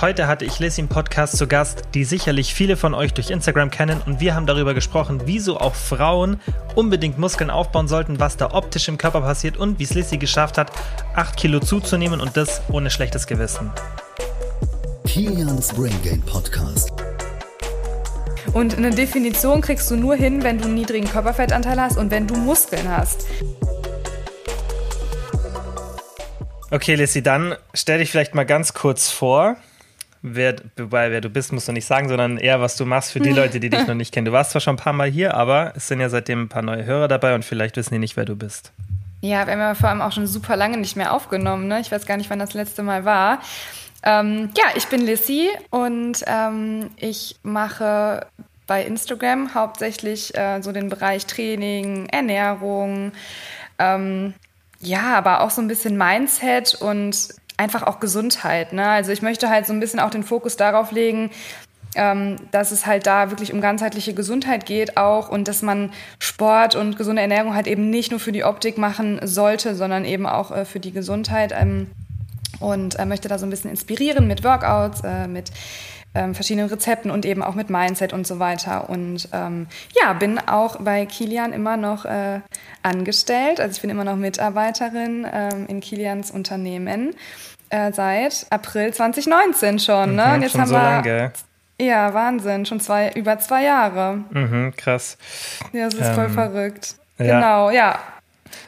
Heute hatte ich Lissy im Podcast zu Gast, die sicherlich viele von euch durch Instagram kennen und wir haben darüber gesprochen, wieso auch Frauen unbedingt Muskeln aufbauen sollten, was da optisch im Körper passiert und wie es Lissy geschafft hat, 8 Kilo zuzunehmen und das ohne schlechtes Gewissen. Kilians Brain Gain Podcast. Und eine Definition kriegst du nur hin, wenn du einen niedrigen Körperfettanteil hast und wenn du Muskeln hast. Okay, Lissy, dann stell dich vielleicht mal ganz kurz vor. Wer, wobei, wer du bist, musst du nicht sagen, sondern eher, was du machst für die Leute, die dich noch nicht kennen. Du warst zwar schon ein paar Mal hier, aber es sind ja seitdem ein paar neue Hörer dabei und vielleicht wissen die nicht, wer du bist. Ja, wir haben ja vor allem auch schon super lange nicht mehr aufgenommen. Ne? Ich weiß gar nicht, wann das letzte Mal war. Ähm, ja, ich bin Lissy und ähm, ich mache bei Instagram hauptsächlich äh, so den Bereich Training, Ernährung, ähm, ja, aber auch so ein bisschen Mindset und einfach auch Gesundheit. Ne? Also ich möchte halt so ein bisschen auch den Fokus darauf legen, ähm, dass es halt da wirklich um ganzheitliche Gesundheit geht auch und dass man Sport und gesunde Ernährung halt eben nicht nur für die Optik machen sollte, sondern eben auch äh, für die Gesundheit. Ähm, und äh, möchte da so ein bisschen inspirieren mit Workouts, äh, mit ähm, verschiedenen Rezepten und eben auch mit Mindset und so weiter. Und ähm, ja, bin auch bei Kilian immer noch äh, angestellt. Also ich bin immer noch Mitarbeiterin ähm, in Kilians Unternehmen äh, seit April 2019 schon. Ne? Mhm, und jetzt schon haben so wir lange. ja Wahnsinn, schon zwei über zwei Jahre. Mhm, krass. Ja, das ist voll Ähm, verrückt. ja. Genau, ja.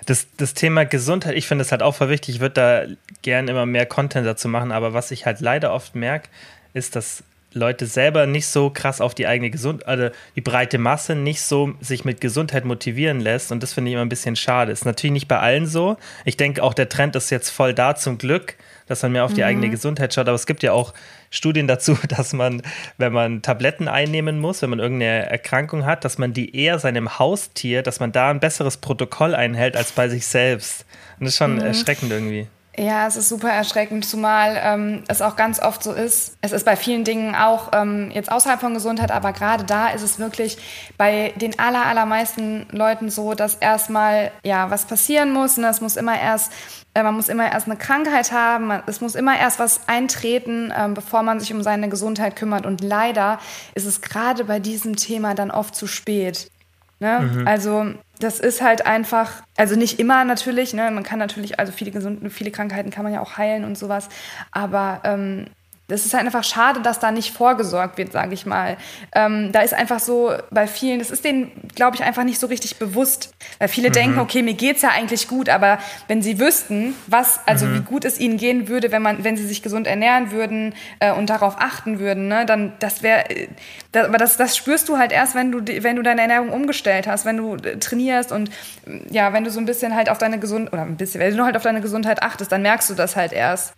Das, das Thema Gesundheit, ich finde es halt auch voll wichtig. Ich würde da gerne immer mehr Content dazu machen, aber was ich halt leider oft merke, ist, dass Leute selber nicht so krass auf die eigene Gesundheit, also die breite Masse nicht so sich mit Gesundheit motivieren lässt. Und das finde ich immer ein bisschen schade. Ist natürlich nicht bei allen so. Ich denke auch, der Trend ist jetzt voll da zum Glück, dass man mehr auf die eigene Gesundheit schaut. Aber es gibt ja auch Studien dazu, dass man, wenn man Tabletten einnehmen muss, wenn man irgendeine Erkrankung hat, dass man die eher seinem Haustier, dass man da ein besseres Protokoll einhält als bei sich selbst. Und das ist schon erschreckend irgendwie. Ja, es ist super erschreckend, zumal ähm, es auch ganz oft so ist. Es ist bei vielen Dingen auch ähm, jetzt außerhalb von Gesundheit, aber gerade da ist es wirklich bei den aller, allermeisten Leuten so, dass erstmal ja was passieren muss. Und es muss immer erst, äh, man muss immer erst eine Krankheit haben, man, es muss immer erst was eintreten, ähm, bevor man sich um seine Gesundheit kümmert. Und leider ist es gerade bei diesem Thema dann oft zu spät. Ne? Also das ist halt einfach, also nicht immer natürlich, ne? man kann natürlich, also viele gesunde, viele Krankheiten kann man ja auch heilen und sowas, aber ähm, das ist halt einfach schade, dass da nicht vorgesorgt wird, sage ich mal. Ähm, da ist einfach so bei vielen, das ist denen, glaube ich, einfach nicht so richtig bewusst. Weil viele denken, okay, mir geht's ja eigentlich gut, aber wenn sie wüssten, was, also wie gut es ihnen gehen würde, wenn man, wenn sie sich gesund ernähren würden äh, und darauf achten würden, ne, dann das wäre, äh, da, aber das, das spürst du halt erst, wenn du, wenn du deine Ernährung umgestellt hast, wenn du äh, trainierst und äh, ja, wenn du so ein bisschen halt auf deine Gesundheit, oder ein bisschen, wenn du halt auf deine Gesundheit achtest, dann merkst du das halt erst.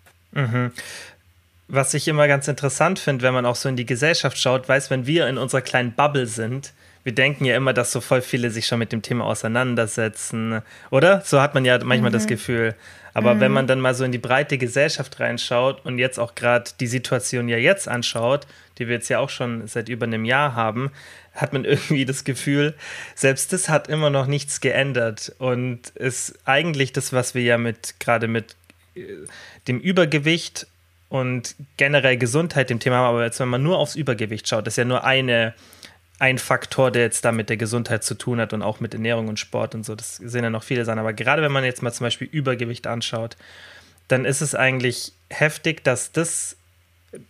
Was ich immer ganz interessant finde, wenn man auch so in die Gesellschaft schaut, weiß, wenn wir in unserer kleinen Bubble sind, wir denken ja immer, dass so voll viele sich schon mit dem Thema auseinandersetzen, oder? So hat man ja manchmal das Gefühl. Aber wenn man dann mal so in die breite Gesellschaft reinschaut und jetzt auch gerade die Situation ja jetzt anschaut, die wir jetzt ja auch schon seit über einem Jahr haben, hat man irgendwie das Gefühl, selbst das hat immer noch nichts geändert und ist eigentlich das, was wir ja mit gerade mit äh, dem Übergewicht und generell Gesundheit dem Thema haben, aber jetzt, wenn man nur aufs Übergewicht schaut, das ist ja nur eine, ein Faktor, der jetzt da mit der Gesundheit zu tun hat und auch mit Ernährung und Sport und so. Das sind ja noch viele Sachen. Aber gerade wenn man jetzt mal zum Beispiel Übergewicht anschaut, dann ist es eigentlich heftig, dass das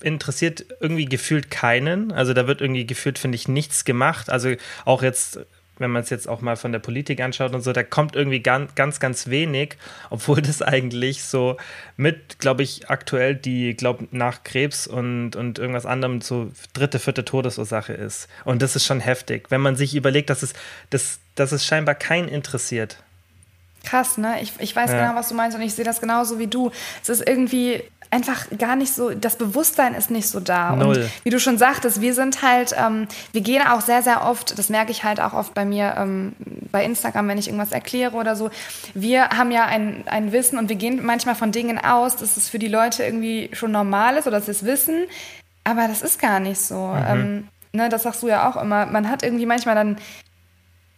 interessiert irgendwie gefühlt keinen. Also da wird irgendwie gefühlt, finde ich, nichts gemacht. Also auch jetzt, wenn man es jetzt auch mal von der Politik anschaut und so, da kommt irgendwie ganz, ganz, ganz wenig, obwohl das eigentlich so mit, glaube ich, aktuell die, glaube nach Krebs und, und irgendwas anderem so dritte, vierte Todesursache ist. Und das ist schon heftig, wenn man sich überlegt, dass es, dass, dass es scheinbar keinen interessiert. Krass, ne? Ich, ich weiß Ja. genau, was du meinst und ich sehe das genauso wie du. Es ist irgendwie einfach gar nicht so, das Bewusstsein ist nicht so da. Null. Und wie du schon sagtest, wir sind halt, ähm, wir gehen auch sehr, sehr oft, das merke ich halt auch oft bei mir ähm, bei Instagram, wenn ich irgendwas erkläre oder so. Wir haben ja ein, ein Wissen und wir gehen manchmal von Dingen aus, dass es für die Leute irgendwie schon normal ist oder dass sie es wissen. Aber das ist gar nicht so. Ähm, ne, das sagst du ja auch immer. Man hat irgendwie manchmal dann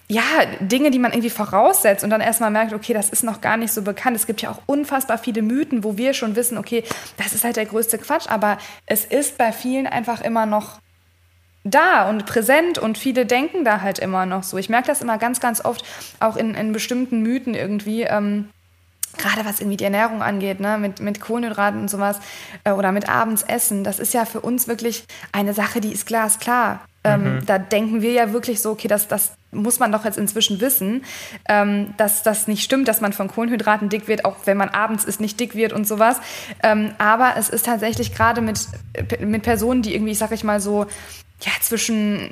ja, Dinge, die man irgendwie voraussetzt und dann erstmal merkt, okay, das ist noch gar nicht so bekannt. Es gibt ja auch unfassbar viele Mythen, wo wir schon wissen, okay, das ist halt der größte Quatsch, aber es ist bei vielen einfach immer noch da und präsent und viele denken da halt immer noch so. Ich merke das immer ganz, ganz oft auch in, in bestimmten Mythen irgendwie. Ähm, gerade was irgendwie die Ernährung angeht, ne, mit, mit Kohlenhydraten und sowas äh, oder mit abends essen, das ist ja für uns wirklich eine Sache, die ist glasklar. Ähm, mhm. Da denken wir ja wirklich so, okay, das, das muss man doch jetzt inzwischen wissen, ähm, dass das nicht stimmt, dass man von Kohlenhydraten dick wird, auch wenn man abends ist, nicht dick wird und sowas. Ähm, aber es ist tatsächlich gerade mit, mit Personen, die irgendwie, sag ich mal so, ja, zwischen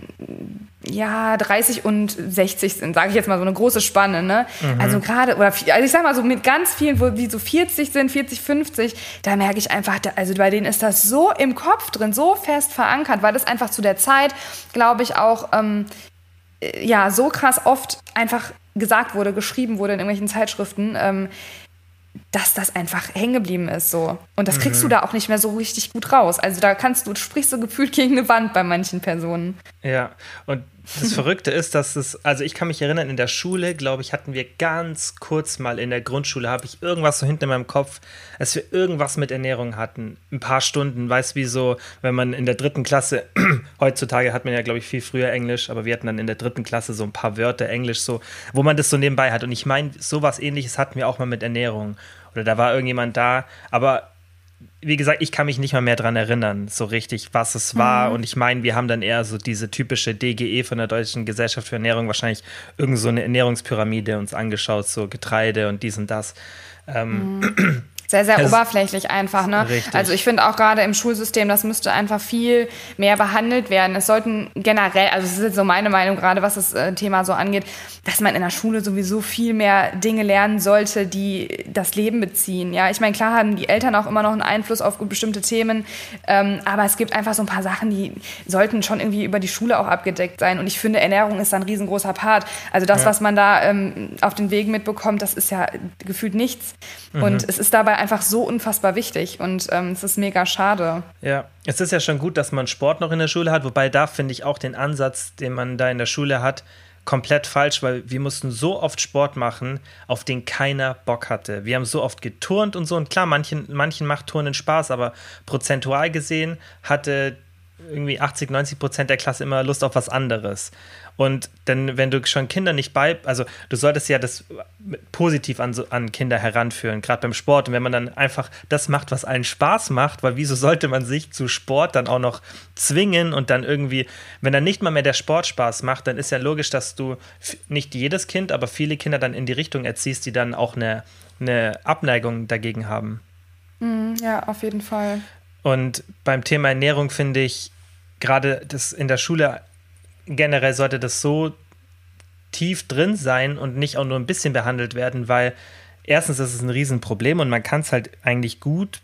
ja, 30 und 60 sind, sage ich jetzt mal so eine große Spanne, ne? Mhm. Also gerade, oder also ich sag mal so mit ganz vielen, wo die so 40 sind, 40, 50, da merke ich einfach, also bei denen ist das so im Kopf drin, so fest verankert, weil das einfach zu der Zeit, glaube ich, auch ähm, äh, ja, so krass oft einfach gesagt wurde, geschrieben wurde in irgendwelchen Zeitschriften. Ähm, dass das einfach hängen geblieben ist so. Und das kriegst mhm. du da auch nicht mehr so richtig gut raus. Also da kannst du, sprichst du gefühlt gegen eine Wand bei manchen Personen. Ja, und das Verrückte ist, dass es, also ich kann mich erinnern, in der Schule, glaube ich, hatten wir ganz kurz mal in der Grundschule, habe ich irgendwas so hinten in meinem Kopf, als wir irgendwas mit Ernährung hatten. Ein paar Stunden, weißt wie so, wenn man in der dritten Klasse, heutzutage hat man ja, glaube ich, viel früher Englisch, aber wir hatten dann in der dritten Klasse so ein paar Wörter Englisch, so, wo man das so nebenbei hat. Und ich meine, sowas ähnliches hatten wir auch mal mit Ernährung. Oder da war irgendjemand da, aber wie gesagt, ich kann mich nicht mal mehr daran erinnern, so richtig, was es war. Mhm. Und ich meine, wir haben dann eher so diese typische DGE von der Deutschen Gesellschaft für Ernährung, wahrscheinlich irgend so eine Ernährungspyramide uns angeschaut, so Getreide und dies und das. Ähm, mhm. sehr, sehr es oberflächlich einfach. Ne? Also ich finde auch gerade im Schulsystem, das müsste einfach viel mehr behandelt werden. Es sollten generell, also es ist jetzt so meine Meinung gerade, was das äh, Thema so angeht, dass man in der Schule sowieso viel mehr Dinge lernen sollte, die das Leben beziehen. Ja, ich meine, klar haben die Eltern auch immer noch einen Einfluss auf bestimmte Themen, ähm, aber es gibt einfach so ein paar Sachen, die sollten schon irgendwie über die Schule auch abgedeckt sein. Und ich finde, Ernährung ist da ein riesengroßer Part. Also das, ja. was man da ähm, auf den Wegen mitbekommt, das ist ja gefühlt nichts. Mhm. Und es ist dabei einfach so unfassbar wichtig und ähm, es ist mega schade. Ja, es ist ja schon gut, dass man Sport noch in der Schule hat, wobei da finde ich auch den Ansatz, den man da in der Schule hat, komplett falsch, weil wir mussten so oft Sport machen, auf den keiner Bock hatte. Wir haben so oft geturnt und so und klar, manchen, manchen macht Turnen Spaß, aber prozentual gesehen hatte irgendwie 80, 90 Prozent der Klasse immer Lust auf was anderes. Und dann, wenn du schon Kinder nicht bei, also du solltest ja das positiv an, an Kinder heranführen, gerade beim Sport. Und wenn man dann einfach das macht, was allen Spaß macht, weil wieso sollte man sich zu Sport dann auch noch zwingen und dann irgendwie, wenn dann nicht mal mehr der Sport Spaß macht, dann ist ja logisch, dass du nicht jedes Kind, aber viele Kinder dann in die Richtung erziehst, die dann auch eine, eine Abneigung dagegen haben. Mhm, ja, auf jeden Fall. Und beim Thema Ernährung finde ich gerade das in der Schule generell sollte das so tief drin sein und nicht auch nur ein bisschen behandelt werden, weil erstens ist es ein Riesenproblem und man kann es halt eigentlich gut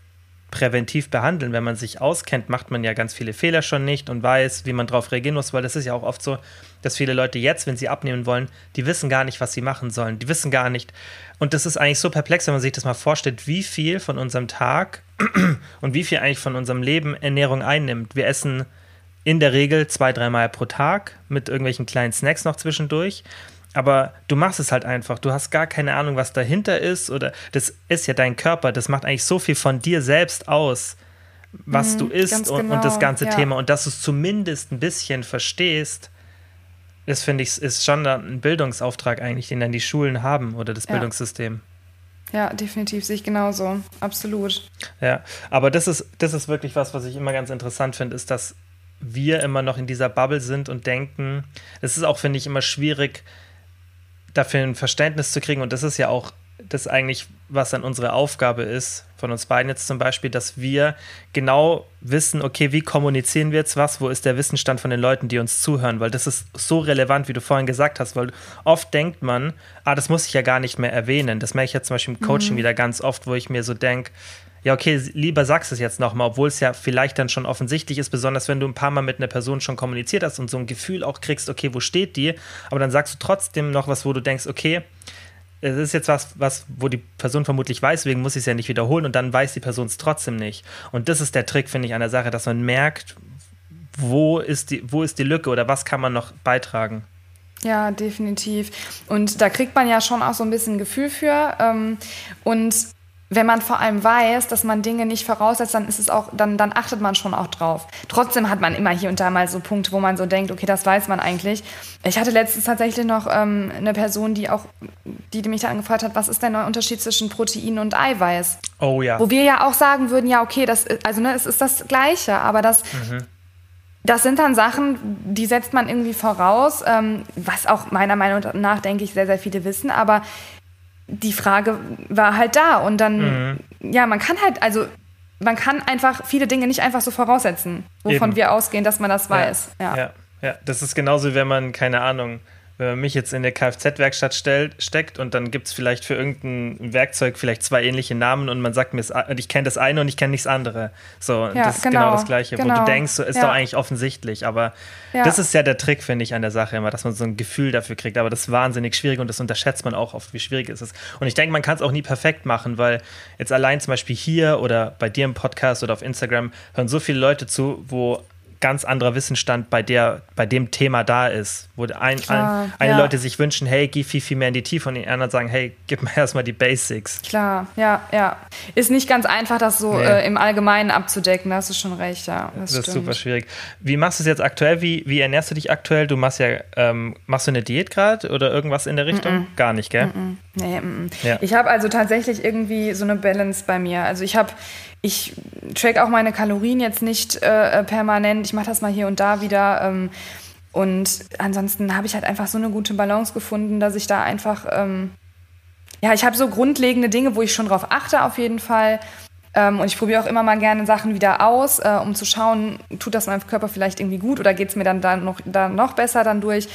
präventiv behandeln. Wenn man sich auskennt, macht man ja ganz viele Fehler schon nicht und weiß, wie man darauf reagieren muss, weil das ist ja auch oft so, dass viele Leute jetzt, wenn sie abnehmen wollen, die wissen gar nicht, was sie machen sollen. Die wissen gar nicht. Und das ist eigentlich so perplex, wenn man sich das mal vorstellt, wie viel von unserem Tag und wie viel eigentlich von unserem Leben Ernährung einnimmt. Wir essen in der Regel zwei, dreimal pro Tag mit irgendwelchen kleinen Snacks noch zwischendurch. Aber du machst es halt einfach. Du hast gar keine Ahnung, was dahinter ist. Oder das ist ja dein Körper. Das macht eigentlich so viel von dir selbst aus, was mhm, du isst und, genau, und, das genau, ganze ja. Thema. Und dass du es zumindest ein bisschen verstehst, das finde ich, ist schon ein Bildungsauftrag eigentlich, den dann die Schulen haben oder das ja. Bildungssystem. Ja, definitiv sehe ich genauso. Absolut. Ja, aber das ist, das ist wirklich was, was ich immer ganz interessant finde, ist, dass wir immer noch in dieser Bubble sind und denken, es ist auch, finde ich, immer schwierig, dafür ein Verständnis zu kriegen. Und das ist ja auch das eigentlich, was dann unsere Aufgabe ist, von uns beiden jetzt zum Beispiel, dass wir genau wissen, okay, wie kommunizieren wir jetzt was, wo ist der Wissensstand von den Leuten, die uns zuhören, weil das ist so relevant, wie du vorhin gesagt hast, weil oft denkt man, ah, das muss ich ja gar nicht mehr erwähnen. Das merke ich jetzt zum Beispiel im Coaching mhm. wieder ganz oft, wo ich mir so denke, ja, okay, lieber sagst es jetzt nochmal, obwohl es ja vielleicht dann schon offensichtlich ist, besonders wenn du ein paar Mal mit einer Person schon kommuniziert hast und so ein Gefühl auch kriegst, okay, wo steht die? Aber dann sagst du trotzdem noch was, wo du denkst, okay, es ist jetzt was, was, wo die Person vermutlich weiß, wegen muss ich es ja nicht wiederholen und dann weiß die Person es trotzdem nicht. Und das ist der Trick, finde ich, an der Sache, dass man merkt, wo ist die, wo ist die Lücke oder was kann man noch beitragen. Ja, definitiv. Und da kriegt man ja schon auch so ein bisschen Gefühl für. Ähm, und wenn man vor allem weiß, dass man Dinge nicht voraussetzt, dann ist es auch, dann, dann achtet man schon auch drauf. Trotzdem hat man immer hier und da mal so Punkte, wo man so denkt, okay, das weiß man eigentlich. Ich hatte letztens tatsächlich noch ähm, eine Person, die auch, die, die mich da angefragt hat, was ist denn der Unterschied zwischen Protein und Eiweiß? Oh ja. Wo wir ja auch sagen würden, ja, okay, das ist, also ne, es ist das Gleiche, aber das, mhm. das sind dann Sachen, die setzt man irgendwie voraus, ähm, was auch meiner Meinung nach, denke ich, sehr, sehr viele wissen, aber die Frage war halt da und dann, mhm. ja, man kann halt, also man kann einfach viele Dinge nicht einfach so voraussetzen, wovon Eben. wir ausgehen, dass man das weiß. Ja, ja, ja. das ist genauso, wenn man, keine Ahnung, wenn man mich jetzt in der Kfz-Werkstatt steckt und dann gibt es vielleicht für irgendein Werkzeug vielleicht zwei ähnliche Namen und man sagt mir, ich kenne das eine und ich kenne nichts andere. So, ja, das ist genau, genau das Gleiche, genau. wo du genau. denkst, ist ja. doch eigentlich offensichtlich. Aber ja. das ist ja der Trick, finde ich, an der Sache immer, dass man so ein Gefühl dafür kriegt. Aber das ist wahnsinnig schwierig und das unterschätzt man auch oft, wie schwierig es ist. Und ich denke, man kann es auch nie perfekt machen, weil jetzt allein zum Beispiel hier oder bei dir im Podcast oder auf Instagram hören so viele Leute zu, wo ganz anderer Wissensstand bei der, bei dem Thema da ist, wo ein, Klar, ein, eine ja. Leute sich wünschen, hey, geh viel, viel mehr in die Tiefe und die anderen sagen, hey, gib mir erstmal die Basics. Klar, ja, ja. Ist nicht ganz einfach, das so nee. äh, im Allgemeinen abzudecken, da hast du schon recht, ja. Das, das ist super schwierig. Wie machst du es jetzt aktuell? Wie, wie ernährst du dich aktuell? Du machst ja, ähm, machst du eine Diät gerade oder irgendwas in der Richtung? Mm -mm. Gar nicht, gell? Mm nee, ja. Ich habe also tatsächlich irgendwie so eine Balance bei mir. Also ich habe ich track auch meine Kalorien jetzt nicht äh, permanent. Ich mache das mal hier und da wieder. Ähm, und ansonsten habe ich halt einfach so eine gute Balance gefunden, dass ich da einfach, ähm, ja, ich habe so grundlegende Dinge, wo ich schon drauf achte auf jeden Fall. Ähm, und ich probiere auch immer mal gerne Sachen wieder aus, äh, um zu schauen, tut das meinem Körper vielleicht irgendwie gut oder geht es mir dann da noch, da noch besser dann durch.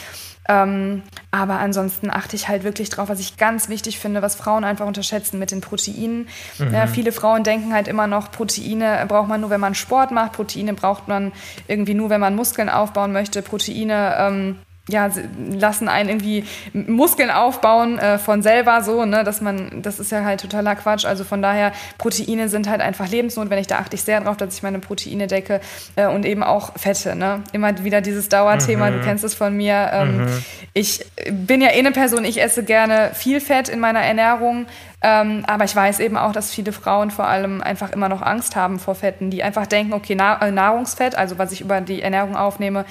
Ähm, aber ansonsten achte ich halt wirklich drauf, was ich ganz wichtig finde, was Frauen einfach unterschätzen mit den Proteinen. Mhm. Ja, viele Frauen denken halt immer noch, Proteine braucht man nur, wenn man Sport macht. Proteine braucht man irgendwie nur, wenn man Muskeln aufbauen möchte. Proteine ähm, ja, lassen einen irgendwie Muskeln aufbauen äh, von selber so, ne, dass man, das ist ja halt totaler Quatsch. Also von daher, Proteine sind halt einfach lebensnotwendig. Da achte ich sehr drauf, dass ich meine Proteine decke äh, und eben auch Fette, ne. Immer wieder dieses Dauerthema, mhm. du kennst es von mir. Ähm, mhm. Ich bin ja eh eine Person, ich esse gerne viel Fett in meiner Ernährung. Ähm, aber ich weiß eben auch, dass viele Frauen vor allem einfach immer noch Angst haben vor Fetten, die einfach denken, okay, Nahrungsfett, also was ich über die Ernährung aufnehme,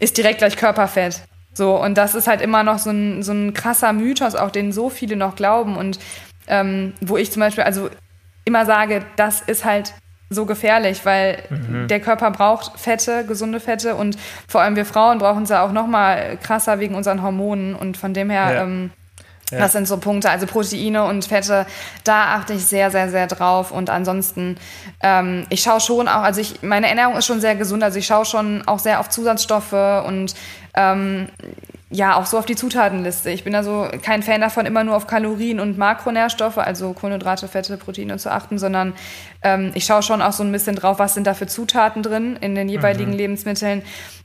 ist direkt gleich Körperfett. So, und das ist halt immer noch so ein, so ein krasser Mythos, auch den so viele noch glauben und ähm, wo ich zum Beispiel also immer sage, das ist halt so gefährlich, weil mhm. der Körper braucht Fette, gesunde Fette und vor allem wir Frauen brauchen es ja auch noch mal krasser wegen unseren Hormonen und von dem her, ja. ähm, ja. das sind so Punkte. Also Proteine und Fette, da achte ich sehr, sehr, sehr drauf und ansonsten, ähm, ich schaue schon auch, also ich, meine Ernährung ist schon sehr gesund, also ich schaue schon auch sehr auf Zusatzstoffe und ähm, ja, auch so auf die Zutatenliste. Ich bin also kein Fan davon, immer nur auf Kalorien und Makronährstoffe, also Kohlenhydrate, Fette, Proteine zu achten, sondern ähm, ich schaue schon auch so ein bisschen drauf, was sind da für Zutaten drin in den jeweiligen mhm. Lebensmitteln.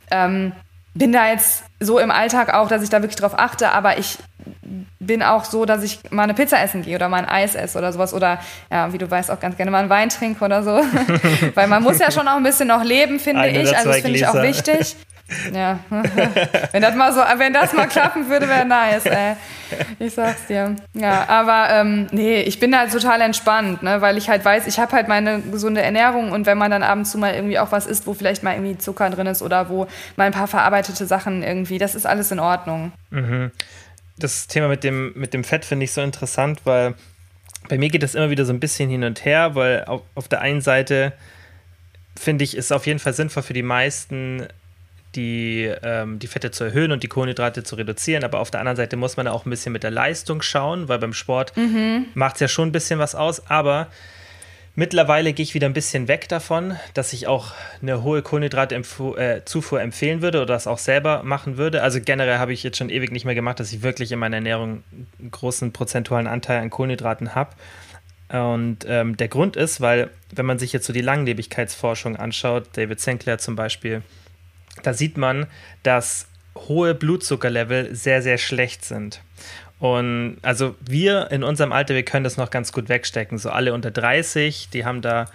Ähm, bin da jetzt so im Alltag auch, dass ich da wirklich drauf achte, aber ich bin auch so, dass ich mal eine Pizza essen gehe oder mal ein Eis esse oder sowas oder ja, wie du weißt, auch ganz gerne mal einen Wein trinke oder so. Weil man muss ja schon auch ein bisschen noch leben, finde Eine ich. Also das finde ich auch wichtig. Ja, wenn das mal so, wenn das mal klappen würde, wäre nice, ey. Ich sag's dir. Ja, aber ähm, nee, ich bin halt total entspannt, ne, weil ich halt weiß, ich habe halt meine gesunde Ernährung und wenn man dann ab und zu mal irgendwie auch was isst, wo vielleicht mal irgendwie Zucker drin ist oder wo mal ein paar verarbeitete Sachen irgendwie, das ist alles in Ordnung. Mhm. Das Thema mit dem, mit dem Fett finde ich so interessant, weil bei mir geht das immer wieder so ein bisschen hin und her, weil auf, auf der einen Seite finde ich, ist auf jeden Fall sinnvoll für die meisten die, ähm, die Fette zu erhöhen und die Kohlenhydrate zu reduzieren. Aber auf der anderen Seite muss man auch ein bisschen mit der Leistung schauen, weil beim Sport mhm. macht es ja schon ein bisschen was aus. Aber mittlerweile gehe ich wieder ein bisschen weg davon, dass ich auch eine hohe Kohlenhydratzufuhr äh, empfehlen würde oder das auch selber machen würde. Also generell habe ich jetzt schon ewig nicht mehr gemacht, dass ich wirklich in meiner Ernährung einen großen prozentualen Anteil an Kohlenhydraten habe. Und ähm, der Grund ist, weil, wenn man sich jetzt so die Langlebigkeitsforschung anschaut, David Sinclair zum Beispiel, da sieht man, dass hohe Blutzuckerlevel sehr, sehr schlecht sind. Und also wir in unserem Alter, wir können das noch ganz gut wegstecken. So alle unter 30, die haben da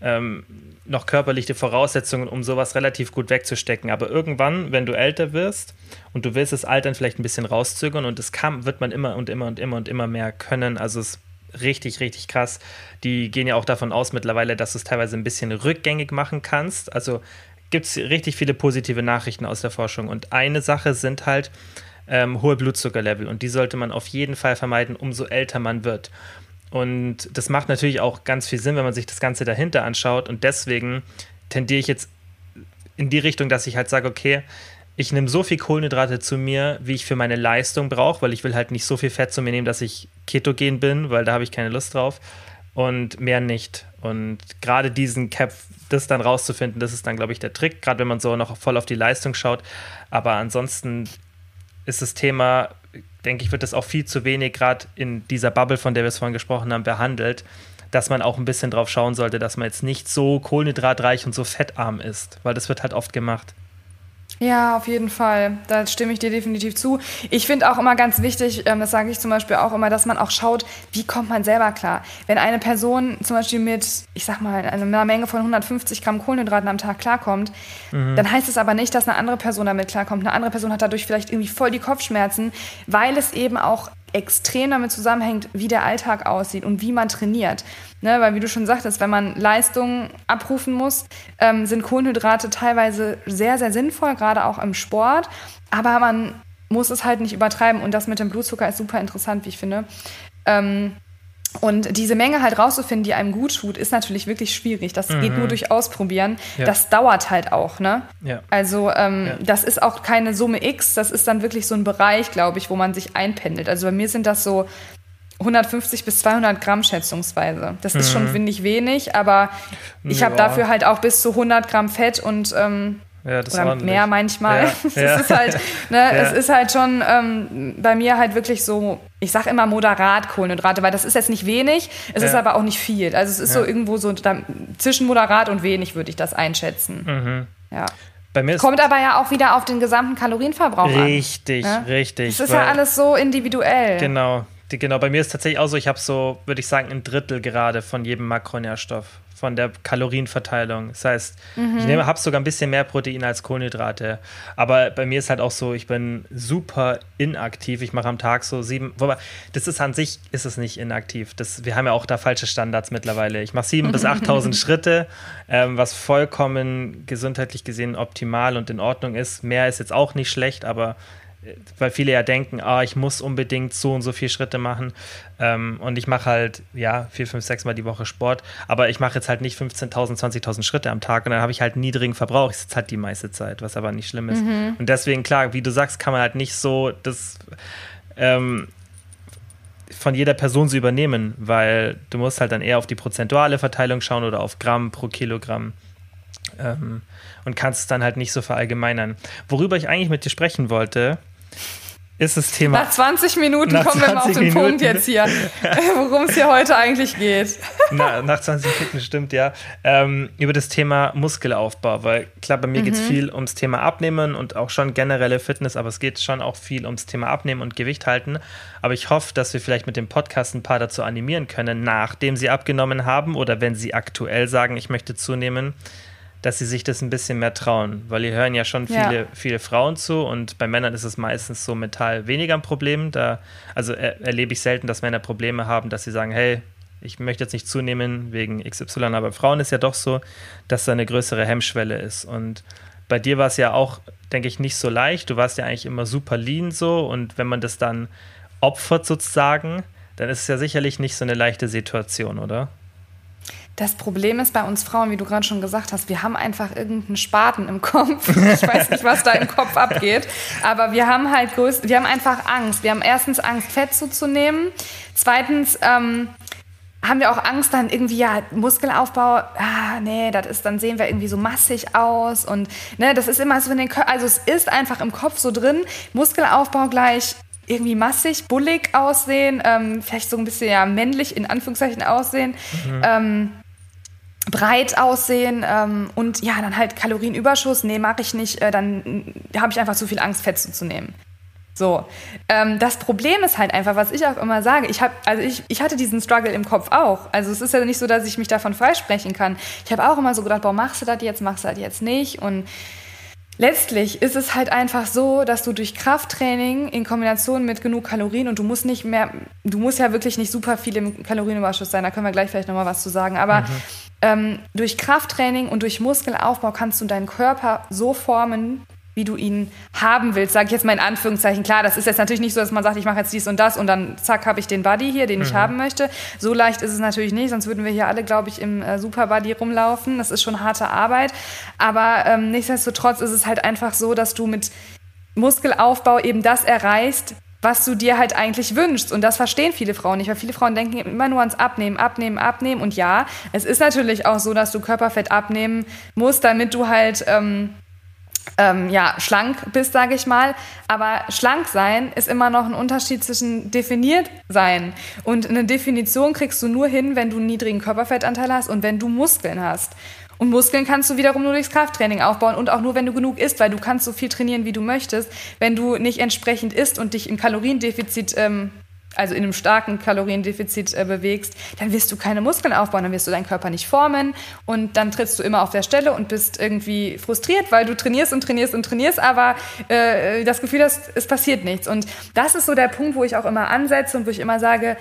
ähm, noch körperliche Voraussetzungen, um sowas relativ gut wegzustecken. Aber irgendwann, wenn du älter wirst und du willst das Altern vielleicht ein bisschen rauszögern und das kann, wird man immer und immer und immer und immer mehr können. Also es ist richtig, richtig krass. Die gehen ja auch davon aus mittlerweile, dass du es teilweise ein bisschen rückgängig machen kannst. Also gibt es richtig viele positive Nachrichten aus der Forschung. Und eine Sache sind halt, ähm, hohe Blutzuckerlevel und die sollte man auf jeden Fall vermeiden, umso älter man wird. Und das macht natürlich auch ganz viel Sinn, wenn man sich das Ganze dahinter anschaut. Und deswegen tendiere ich jetzt in die Richtung, dass ich halt sage, okay, ich nehme so viel Kohlenhydrate zu mir, wie ich für meine Leistung brauche, weil ich will halt nicht so viel Fett zu mir nehmen, dass ich ketogen bin, weil da habe ich keine Lust drauf. Und mehr nicht. Und gerade diesen Cap, das dann rauszufinden, das ist dann, glaube ich, der Trick, gerade wenn man so noch voll auf die Leistung schaut. Aber ansonsten ist das Thema, denke ich, wird das auch viel zu wenig gerade in dieser Bubble, von der wir es vorhin gesprochen haben, behandelt, dass man auch ein bisschen drauf schauen sollte, dass man jetzt nicht so kohlenhydratreich und so fettarm ist, weil das wird halt oft gemacht. Ja, auf jeden Fall. Da stimme ich dir definitiv zu. Ich finde auch immer ganz wichtig, ähm, das sage ich zum Beispiel auch immer, dass man auch schaut, wie kommt man selber klar. Wenn eine Person zum Beispiel mit, ich sag mal, einer Menge von 150 Gramm Kohlenhydraten am Tag klarkommt, mhm. dann heißt es aber nicht, dass eine andere Person damit klarkommt. Eine andere Person hat dadurch vielleicht irgendwie voll die Kopfschmerzen, weil es eben auch extrem damit zusammenhängt, wie der Alltag aussieht und wie man trainiert. Ne, weil wie du schon sagtest, wenn man Leistungen abrufen muss, ähm, sind Kohlenhydrate teilweise sehr, sehr sinnvoll, gerade auch im Sport. Aber man muss es halt nicht übertreiben. Und das mit dem Blutzucker ist super interessant, wie ich finde. Ähm, und diese Menge halt rauszufinden, die einem gut tut, ist natürlich wirklich schwierig. Das mhm. geht nur durch Ausprobieren. Ja. Das dauert halt auch, ne? Ja. Also ähm, ja. das ist auch keine Summe X, das ist dann wirklich so ein Bereich, glaube ich, wo man sich einpendelt. Also bei mir sind das so 150 bis 200 Gramm schätzungsweise. Das ist schon, mhm. finde ich, wenig, aber ich habe dafür halt auch bis zu 100 Gramm Fett und ähm, ja, das oder mehr manchmal. Ja, es, ja. Ist halt, ne, es ist halt schon ähm, bei mir halt wirklich so, ich sage immer moderat Kohlenhydrate, weil das ist jetzt nicht wenig, es ist aber auch nicht viel. Also es ist so irgendwo so da, zwischen moderat und wenig würde ich das einschätzen. Mhm. Ja. Kommt aber ja auch wieder auf den gesamten Kalorienverbrauch richtig, an. Richtig, richtig. Es ist ja alles so individuell. Genau, genau. Bei mir ist es tatsächlich auch so, ich habe so, würde ich sagen, ein Drittel gerade von jedem Makronährstoff von der Kalorienverteilung. Das heißt, mhm. ich habe sogar ein bisschen mehr Protein als Kohlenhydrate. Aber bei mir ist halt auch so, ich bin super inaktiv. Ich mache am Tag so sieben, wobei, das ist an sich, ist es nicht inaktiv. Das, wir haben ja auch da falsche Standards mittlerweile. Ich mache sieben bis 8000 Schritte, ähm, was vollkommen gesundheitlich gesehen optimal und in Ordnung ist. Mehr ist jetzt auch nicht schlecht, aber weil viele ja denken, ah, ich muss unbedingt so und so viele Schritte machen. Ähm, und ich mache halt, ja, vier, fünf, sechs Mal die Woche Sport, aber ich mache jetzt halt nicht 15.000, 20.000 Schritte am Tag und dann habe ich halt niedrigen Verbrauch. Ich sitze halt die meiste Zeit, was aber nicht schlimm ist. Mhm. Und deswegen, klar, wie du sagst, kann man halt nicht so das ähm, von jeder Person so übernehmen, weil du musst halt dann eher auf die prozentuale Verteilung schauen oder auf Gramm pro Kilogramm. Ähm, und kannst es dann halt nicht so verallgemeinern. Worüber ich eigentlich mit dir sprechen wollte, ist das Thema. Nach 20 Minuten nach kommen 20 wir mal auf den Minuten. Punkt jetzt hier, worum es hier heute eigentlich geht. Na, nach 20 Minuten stimmt, ja. Ähm, über das Thema Muskelaufbau, weil klar, bei mir mhm. geht es viel ums Thema Abnehmen und auch schon generelle Fitness, aber es geht schon auch viel ums Thema Abnehmen und Gewicht halten. Aber ich hoffe, dass wir vielleicht mit dem Podcast ein paar dazu animieren können, nachdem sie abgenommen haben oder wenn sie aktuell sagen, ich möchte zunehmen, dass sie sich das ein bisschen mehr trauen, weil ihr hören ja schon viele, ja. viele Frauen zu und bei Männern ist es meistens so mental weniger ein Problem. Da, also er, erlebe ich selten, dass Männer Probleme haben, dass sie sagen, hey, ich möchte jetzt nicht zunehmen wegen XY, aber bei Frauen ist ja doch so, dass da eine größere Hemmschwelle ist. Und bei dir war es ja auch, denke ich, nicht so leicht. Du warst ja eigentlich immer super lean so und wenn man das dann opfert sozusagen, dann ist es ja sicherlich nicht so eine leichte Situation, oder? Das Problem ist bei uns Frauen, wie du gerade schon gesagt hast, wir haben einfach irgendeinen Spaten im Kopf. Ich weiß nicht, was da im Kopf abgeht, aber wir haben halt größt, wir haben einfach Angst. Wir haben erstens Angst, Fett zuzunehmen. Zweitens ähm, haben wir auch Angst, dann irgendwie ja Muskelaufbau. Ah, nee, das ist dann sehen wir irgendwie so massig aus und ne, das ist immer so in den Kö also es ist einfach im Kopf so drin. Muskelaufbau gleich irgendwie massig, bullig aussehen, ähm, vielleicht so ein bisschen ja männlich in Anführungszeichen aussehen. Mhm. Ähm, breit aussehen ähm, und ja, dann halt Kalorienüberschuss, nee, mache ich nicht, äh, dann habe ich einfach zu viel Angst, Fett zuzunehmen. So, ähm, das Problem ist halt einfach, was ich auch immer sage. Ich habe, also ich, ich hatte diesen Struggle im Kopf auch. Also es ist ja nicht so, dass ich mich davon freisprechen kann. Ich habe auch immer so gedacht, boah, machst du das jetzt, machst du das jetzt nicht und Letztlich ist es halt einfach so, dass du durch Krafttraining in Kombination mit genug Kalorien und du musst nicht mehr, du musst ja wirklich nicht super viel im Kalorienüberschuss sein, da können wir gleich vielleicht nochmal was zu sagen, aber mhm. ähm, durch Krafttraining und durch Muskelaufbau kannst du deinen Körper so formen, wie du ihn haben willst, sage ich jetzt mal in Anführungszeichen. Klar, das ist jetzt natürlich nicht so, dass man sagt, ich mache jetzt dies und das und dann zack, habe ich den Buddy hier, den mhm. ich haben möchte. So leicht ist es natürlich nicht, sonst würden wir hier alle, glaube ich, im äh, Super Buddy rumlaufen. Das ist schon harte Arbeit. Aber ähm, nichtsdestotrotz ist es halt einfach so, dass du mit Muskelaufbau eben das erreichst, was du dir halt eigentlich wünschst. Und das verstehen viele Frauen nicht, weil viele Frauen denken immer nur ans Abnehmen, Abnehmen, Abnehmen. Und ja, es ist natürlich auch so, dass du Körperfett abnehmen musst, damit du halt ähm, ähm, ja, schlank bist, sage ich mal. Aber schlank sein ist immer noch ein Unterschied zwischen definiert sein. Und eine Definition kriegst du nur hin, wenn du einen niedrigen Körperfettanteil hast und wenn du Muskeln hast. Und Muskeln kannst du wiederum nur durchs Krafttraining aufbauen und auch nur, wenn du genug isst, weil du kannst so viel trainieren, wie du möchtest. Wenn du nicht entsprechend isst und dich im Kaloriendefizit ähm, also in einem starken Kaloriendefizit äh, bewegst, dann wirst du keine Muskeln aufbauen, dann wirst du deinen Körper nicht formen und dann trittst du immer auf der Stelle und bist irgendwie frustriert, weil du trainierst und trainierst und trainierst, aber äh, das Gefühl hast, es passiert nichts. Und das ist so der Punkt, wo ich auch immer ansetze und wo ich immer sage,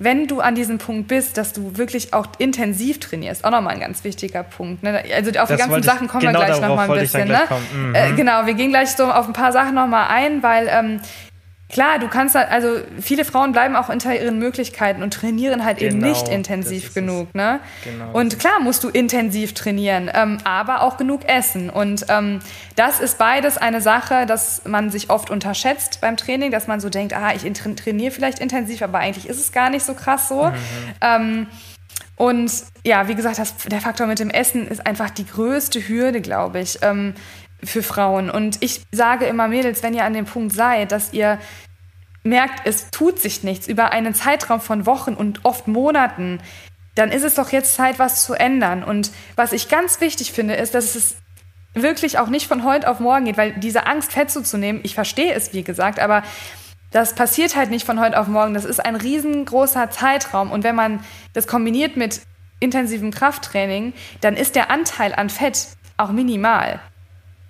wenn du an diesem Punkt bist, dass du wirklich auch intensiv trainierst, auch nochmal ein ganz wichtiger Punkt. Ne? Also auf das die ganzen Sachen kommen genau wir gleich nochmal ein bisschen. Ne? Mhm. Äh, genau, wir gehen gleich so auf ein paar Sachen nochmal ein, weil ähm, Klar, du kannst halt, also viele Frauen bleiben auch unter ihren Möglichkeiten und trainieren halt genau, eben nicht intensiv genug, ne? Genau, und klar musst du intensiv trainieren, ähm, aber auch genug essen. Und ähm, das ist beides eine Sache, dass man sich oft unterschätzt beim Training, dass man so denkt, ah, ich trainiere vielleicht intensiv, aber eigentlich ist es gar nicht so krass so. Mhm. Ähm, und ja, wie gesagt, das, der Faktor mit dem Essen ist einfach die größte Hürde, glaube ich. Ähm, für Frauen. Und ich sage immer, Mädels, wenn ihr an dem Punkt seid, dass ihr merkt, es tut sich nichts über einen Zeitraum von Wochen und oft Monaten, dann ist es doch jetzt Zeit, was zu ändern. Und was ich ganz wichtig finde, ist, dass es wirklich auch nicht von heute auf morgen geht, weil diese Angst, Fett zuzunehmen, ich verstehe es, wie gesagt, aber das passiert halt nicht von heute auf morgen. Das ist ein riesengroßer Zeitraum. Und wenn man das kombiniert mit intensivem Krafttraining, dann ist der Anteil an Fett auch minimal.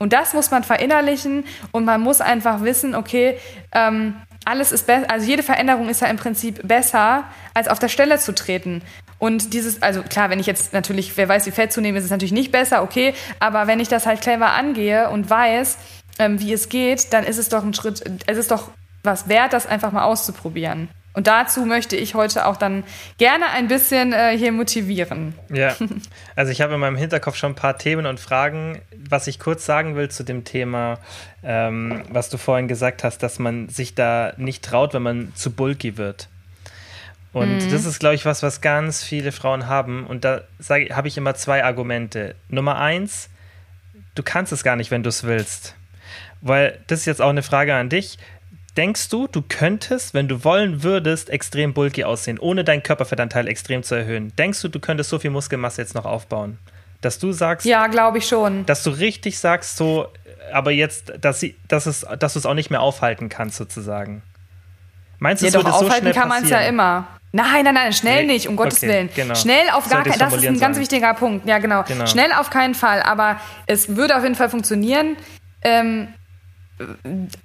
Und das muss man verinnerlichen und man muss einfach wissen, okay, ähm, alles ist besser, also jede Veränderung ist ja im Prinzip besser, als auf der Stelle zu treten. Und dieses, also klar, wenn ich jetzt natürlich, wer weiß, wie Fett zunehme, ist es natürlich nicht besser, okay, aber wenn ich das halt clever angehe und weiß, ähm, wie es geht, dann ist es doch ein Schritt, es ist doch was wert, das einfach mal auszuprobieren. Und dazu möchte ich heute auch dann gerne ein bisschen äh, hier motivieren. Ja, also ich habe in meinem Hinterkopf schon ein paar Themen und Fragen. Was ich kurz sagen will zu dem Thema, ähm, was du vorhin gesagt hast, dass man sich da nicht traut, wenn man zu bulky wird. Und mhm. das ist, glaube ich, was, was ganz viele Frauen haben. Und da habe ich immer zwei Argumente. Nummer eins, du kannst es gar nicht, wenn du es willst. Weil das ist jetzt auch eine Frage an dich Denkst du, du könntest, wenn du wollen würdest, extrem bulky aussehen, ohne deinen Körperfettanteil extrem zu erhöhen? Denkst du, du könntest so viel Muskelmasse jetzt noch aufbauen? Dass du sagst. Ja, glaube ich schon. Dass du richtig sagst, so, aber jetzt, dass, sie, dass, es, dass du es auch nicht mehr aufhalten kannst, sozusagen. Meinst du, ja, es würde so schnell kann man es ja immer. Nein, nein, nein, schnell nee. nicht, um Gottes okay, Willen. Genau. Schnell auf gar keinen Fall. Das ist ein ganz wichtiger Punkt. Ja, genau. genau. Schnell auf keinen Fall. Aber es würde auf jeden Fall funktionieren. Ähm,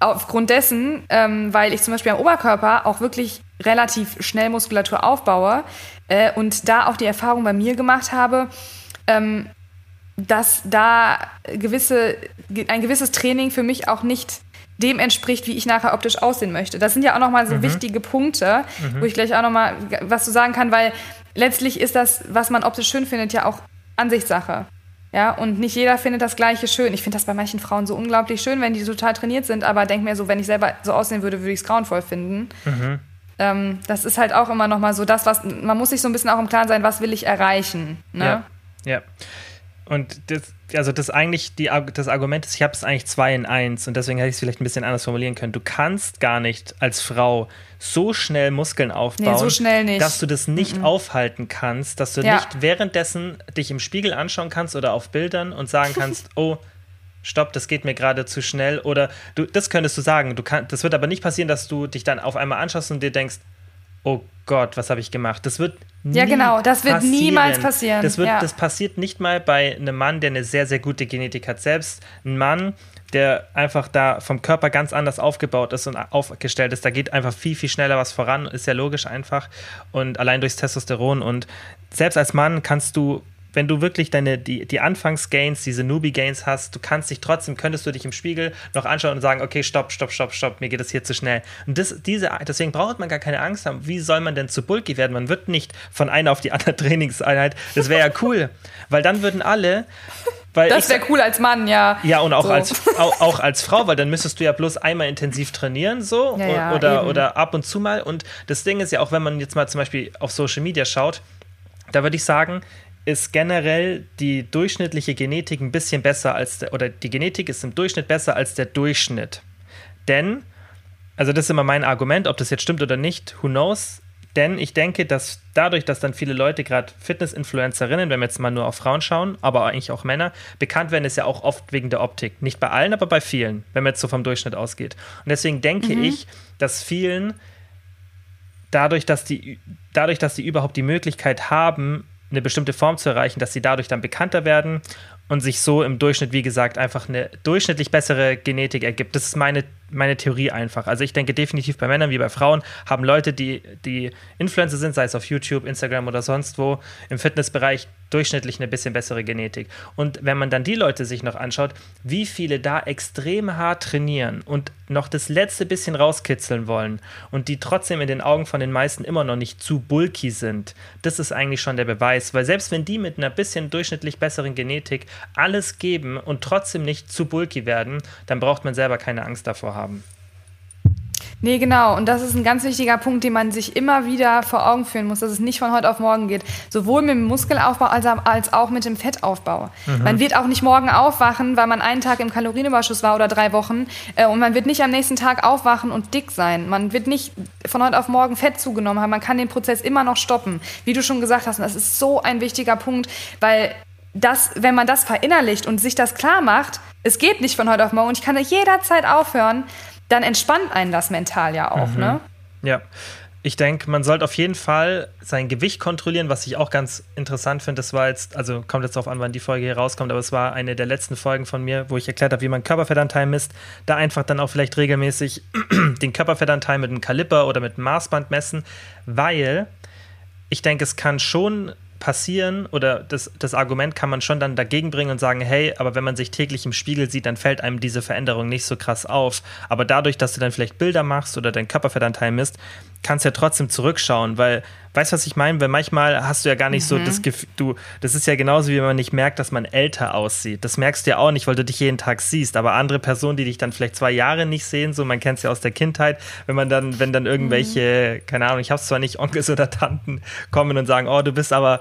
aufgrund dessen, ähm, weil ich zum Beispiel am Oberkörper auch wirklich relativ schnell Muskulatur aufbaue äh, und da auch die Erfahrung bei mir gemacht habe, ähm, dass da gewisse, ein gewisses Training für mich auch nicht dem entspricht, wie ich nachher optisch aussehen möchte. Das sind ja auch nochmal so mhm. wichtige Punkte, mhm. wo ich gleich auch nochmal was zu sagen kann, weil letztlich ist das, was man optisch schön findet, ja auch Ansichtssache. Ja, und nicht jeder findet das Gleiche schön. Ich finde das bei manchen Frauen so unglaublich schön, wenn die total trainiert sind, aber denke mir so, wenn ich selber so aussehen würde, würde ich es grauenvoll finden. Mhm. Ähm, das ist halt auch immer noch mal so das, was man muss sich so ein bisschen auch im Klaren sein, was will ich erreichen. Ne? Ja. ja. Und das, also das eigentlich, die, das Argument ist, ich habe es eigentlich zwei in eins und deswegen hätte ich es vielleicht ein bisschen anders formulieren können. Du kannst gar nicht als Frau so schnell Muskeln aufbauen, nee, so schnell dass du das nicht mhm. aufhalten kannst, dass du ja. nicht währenddessen dich im Spiegel anschauen kannst oder auf Bildern und sagen kannst, oh, stopp, das geht mir gerade zu schnell. Oder du, das könntest du sagen. Du kann, das wird aber nicht passieren, dass du dich dann auf einmal anschaust und dir denkst, oh Gott, was habe ich gemacht? Das wird ja genau, das wird passieren. niemals passieren. Das, wird, ja. das passiert nicht mal bei einem Mann, der eine sehr, sehr gute Genetik hat. Selbst ein Mann, der einfach da vom Körper ganz anders aufgebaut ist und aufgestellt ist, da geht einfach viel, viel schneller was voran, ist ja logisch einfach. Und allein durchs Testosteron. Und selbst als Mann kannst du wenn du wirklich deine, die, die Anfangsgains, diese Newbie-Gains hast, du kannst dich trotzdem, könntest du dich im Spiegel noch anschauen und sagen, okay, stopp, stopp, stopp, stopp, mir geht das hier zu schnell. Und das, diese, deswegen braucht man gar keine Angst haben. Wie soll man denn zu bulky werden? Man wird nicht von einer auf die andere Trainingseinheit. Das wäre ja cool, weil dann würden alle das wäre cool als Mann, ja. Ja, und auch, so. als, auch, auch, als Frau, weil dann müsstest du ja bloß einmal intensiv trainieren, so. Ja, ja, oder, oder ab und zu mal. Und das Ding ist ja auch, wenn man jetzt mal zum Beispiel auf Social Media schaut, da würde ich sagen, ist generell die durchschnittliche Genetik ein bisschen besser als der, oder die Genetik ist im Durchschnitt besser als der Durchschnitt. Denn, also das ist immer mein Argument, ob das jetzt stimmt oder nicht, who knows? Denn ich denke, dass dadurch, dass dann viele Leute, gerade Fitness-Influencerinnen, wenn wir jetzt mal nur auf Frauen schauen, aber eigentlich auch Männer, bekannt werden, ist ja auch oft wegen der Optik. Nicht bei allen, aber bei vielen, wenn man jetzt so vom Durchschnitt ausgeht. Und deswegen denke mhm. ich, dass vielen dadurch, dass die, dadurch, dass die überhaupt die Möglichkeit haben, eine bestimmte Form zu erreichen, dass sie dadurch dann bekannter werden und sich so im Durchschnitt, wie gesagt, einfach eine durchschnittlich bessere Genetik ergibt. Das ist meine, meine Theorie einfach. Also ich denke definitiv bei Männern wie bei Frauen haben Leute, die, die Influencer sind, sei es auf YouTube, Instagram oder sonst wo, im Fitnessbereich durchschnittlich eine bisschen bessere Genetik. Und wenn man dann die Leute sich noch anschaut, wie viele da extrem hart trainieren und noch das letzte bisschen rauskitzeln wollen und die trotzdem in den Augen von den meisten immer noch nicht zu bulky sind, das ist eigentlich schon der Beweis. Weil selbst wenn die mit einer bisschen durchschnittlich besseren Genetik alles geben und trotzdem nicht zu bulky werden, dann braucht man selber keine Angst davor haben. Nee, genau. Und das ist ein ganz wichtiger Punkt, den man sich immer wieder vor Augen führen muss, dass es nicht von heute auf morgen geht. Sowohl mit dem Muskelaufbau als, auch mit dem Fettaufbau. Mhm. Man wird auch nicht morgen aufwachen, weil man einen Tag im Kalorienüberschuss war oder drei Wochen. Äh, und man wird nicht am nächsten Tag aufwachen und dick sein. Man wird nicht von heute auf morgen Fett zugenommen haben. Man kann den Prozess immer noch stoppen. Wie du schon gesagt hast, und das ist so ein wichtiger Punkt, weil das, wenn man das verinnerlicht und sich das klar macht, es geht nicht von heute auf morgen und ich kann jederzeit aufhören, dann entspannt einen das mental ja auch, mhm. ne? Ja. Ich denke, man sollte auf jeden Fall sein Gewicht kontrollieren, was ich auch ganz interessant finde. Das war jetzt, also kommt jetzt darauf an, wann die Folge hier rauskommt, aber es war eine der letzten Folgen von mir, wo ich erklärt habe, wie man Körperfettanteil misst. Da einfach dann auch vielleicht regelmäßig den Körperfettanteil mit einem Kaliper oder mit einem Maßband messen, weil ich denke, es kann schon passieren oder das, das Argument kann man schon dann dagegen bringen und sagen, hey, aber wenn man sich täglich im Spiegel sieht, dann fällt einem diese Veränderung nicht so krass auf. Aber dadurch, dass du dann vielleicht Bilder machst oder dein Körperfettanteil misst, kannst du ja trotzdem zurückschauen, weil, weißt du, was ich meine? Weil manchmal hast du ja gar nicht mhm. so das Gefühl, du, das ist ja genauso, wie wenn man nicht merkt, dass man älter aussieht. Das merkst du ja auch nicht, weil du dich jeden Tag siehst. Aber andere Personen, die dich dann vielleicht zwei Jahre nicht sehen, so, man kennt es ja aus der Kindheit, wenn man dann, wenn dann irgendwelche, mhm. keine Ahnung, ich habe zwar nicht Onkels oder Tanten kommen und sagen, oh, du bist aber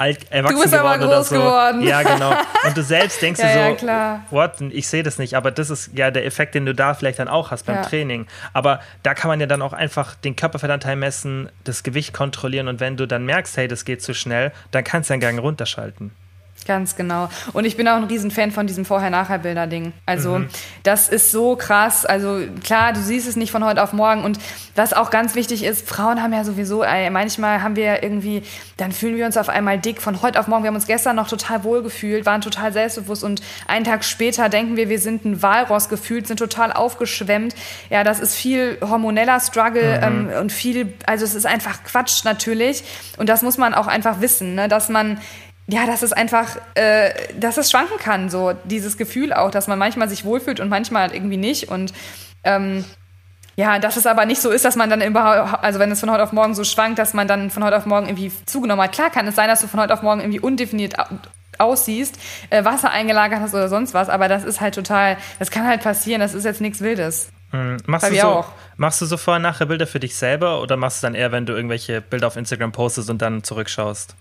alt, erwachsen du bist geworden aber groß so. geworden. Ja, genau. Und du selbst denkst ja, dir so, ja, what? Ich sehe das nicht. Aber das ist ja der Effekt, den du da vielleicht dann auch hast beim ja. Training. Aber da kann man ja dann auch einfach den Körperfettanteil messen, das Gewicht kontrollieren und wenn du dann merkst, hey, das geht zu schnell, dann kannst du den Gang runterschalten. Ganz genau. Und ich bin auch ein Riesenfan von diesem Vorher-Nachher-Bilder-Ding. Also, mhm. das ist so krass. Also, klar, du siehst es nicht von heute auf morgen. Und was auch ganz wichtig ist, Frauen haben ja sowieso, ey, manchmal haben wir irgendwie, dann fühlen wir uns auf einmal dick von heute auf morgen. Wir haben uns gestern noch total wohl gefühlt, waren total selbstbewusst und einen Tag später denken wir, wir sind ein Walross gefühlt, sind total aufgeschwemmt. Ja, das ist viel hormoneller Struggle mhm. ähm, und viel, also es ist einfach Quatsch natürlich. Und das muss man auch einfach wissen, ne? dass man ja, dass es einfach, äh, dass es schwanken kann, so dieses Gefühl auch, dass man manchmal sich wohlfühlt und manchmal irgendwie nicht und ähm, ja, dass es aber nicht so ist, dass man dann überhaupt, also wenn es von heute auf morgen so schwankt, dass man dann von heute auf morgen irgendwie zugenommen hat. Klar kann es sein, dass du von heute auf morgen irgendwie undefiniert aussiehst, äh, Wasser eingelagert hast oder sonst was, aber das ist halt total, das kann halt passieren, das ist jetzt nichts Wildes. Mhm. Machst, du so, auch. machst du so vorher nachher Bilder für dich selber oder machst du dann eher, wenn du irgendwelche Bilder auf Instagram postest und dann zurückschaust?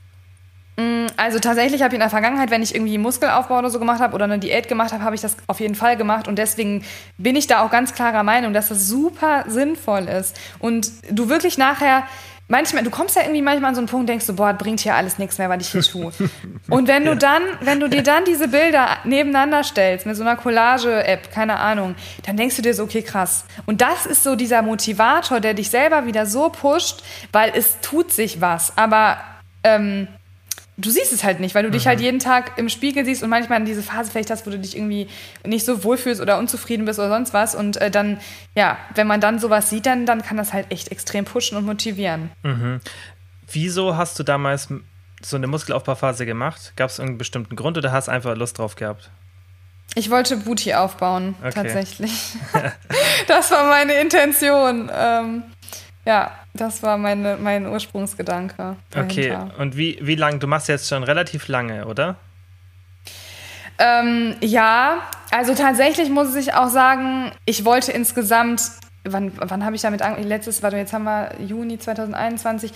Mm, also tatsächlich habe ich in der Vergangenheit, wenn ich irgendwie Muskelaufbau oder so gemacht habe oder eine Diät gemacht habe, habe ich das auf jeden Fall gemacht und deswegen bin ich da auch ganz klarer Meinung, dass das super sinnvoll ist und du wirklich nachher manchmal, du kommst ja irgendwie manchmal an so einen Punkt, denkst du, boah, bringt hier alles nichts mehr, was ich hier tue. Und wenn du dann, wenn du dir dann diese Bilder nebeneinander stellst mit so einer Collage-App, keine Ahnung, dann denkst du dir so, okay, krass. Und das ist so dieser Motivator, der dich selber wieder so pusht, weil es tut sich was. Aber ähm, du siehst es halt nicht, weil du mhm. dich halt jeden Tag im Spiegel siehst und manchmal in diese Phase vielleicht hast, wo du dich irgendwie nicht so wohlfühlst oder unzufrieden bist oder sonst was. Und äh, dann, ja, wenn man dann sowas sieht, dann, dann kann das halt echt extrem pushen und motivieren. Mhm. Wieso hast du damals so eine Muskelaufbauphase gemacht? Gab es irgendeinen bestimmten Grund oder hast du einfach Lust drauf gehabt? Ich wollte Booty aufbauen, okay. tatsächlich. das war meine Intention. Ähm, ja, das war meine, mein Ursprungsgedanke. Dahinter. Okay, und wie, wie lange? Du machst jetzt schon relativ lange, oder? Ähm, ja, also tatsächlich muss ich auch sagen, ich wollte insgesamt wann, wann habe ich damit angefangen? Letztes, warte, jetzt haben wir Juni 2021.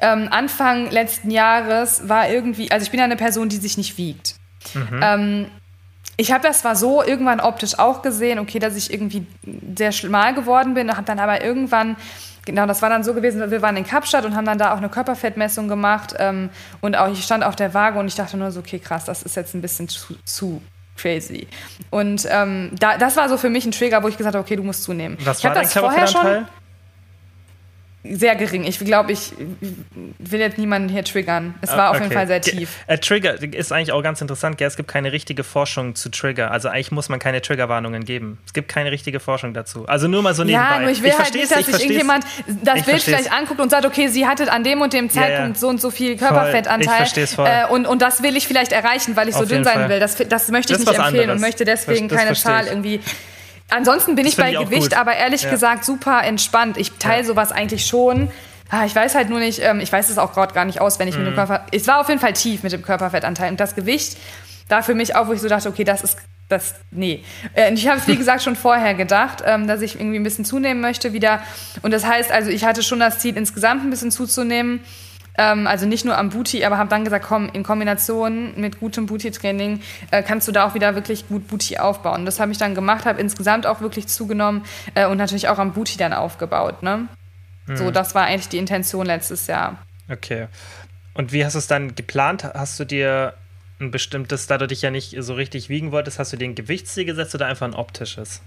Ähm, Anfang letzten Jahres war irgendwie, also ich bin ja eine Person, die sich nicht wiegt. Mhm. Ähm, ich habe das zwar so irgendwann optisch auch gesehen, okay, dass ich irgendwie sehr schmal geworden bin, habe dann aber irgendwann Genau, das war dann so gewesen, wir waren in Kapstadt und haben dann da auch eine Körperfettmessung gemacht ähm, und auch ich stand auf der Waage und ich dachte nur so, okay, krass, das ist jetzt ein bisschen zu, zu crazy. Und ähm, da, das war so für mich ein Trigger, wo ich gesagt habe, okay, du musst zunehmen. Was ich war dein Körperfettanteil? Sehr gering. Ich glaube, ich will jetzt niemanden hier triggern. Es war okay. auf jeden Fall sehr tief. Äh, Trigger ist eigentlich auch ganz interessant. Gell? Es gibt keine richtige Forschung zu Trigger. Also eigentlich muss man keine Triggerwarnungen geben. Es gibt keine richtige Forschung dazu. Also nur mal so nebenbei. Ja, nur ich will ich halt nicht, dass sich irgendjemand das Bild vielleicht anguckt und sagt, okay, sie hatte an dem und dem Zeitpunkt ja, ja. so und so viel Körperfettanteil. Ich voll. Äh, und, und das will ich vielleicht erreichen, weil ich auf so dünn sein Fall. will. Das, das möchte ich das nicht empfehlen anderes. und möchte deswegen das, keine Schal irgendwie Ansonsten bin das ich bei Gewicht, aber ehrlich ja. gesagt super entspannt. Ich teile ja. sowas eigentlich schon. Ah, ich weiß halt nur nicht, ähm, ich weiß es auch gerade gar nicht aus, wenn ich mhm. mit dem Körper. Es war auf jeden Fall tief mit dem Körperfettanteil. Und das Gewicht da für mich auch, wo ich so dachte, okay, das ist. Das, nee. Äh, ich habe es, wie gesagt, schon vorher gedacht, ähm, dass ich irgendwie ein bisschen zunehmen möchte wieder. Und das heißt, also ich hatte schon das Ziel, insgesamt ein bisschen zuzunehmen. Ähm, also nicht nur am Booty, aber habe dann gesagt, komm, in Kombination mit gutem Booty-Training äh, kannst du da auch wieder wirklich gut Booty aufbauen. Das habe ich dann gemacht, habe insgesamt auch wirklich zugenommen äh, und natürlich auch am Booty dann aufgebaut. Ne? So, mhm. das war eigentlich die Intention letztes Jahr. Okay. Und wie hast du es dann geplant? Hast du dir ein bestimmtes, da du dich ja nicht so richtig wiegen wolltest, hast du dir ein Gewichtsziel gesetzt oder einfach ein optisches?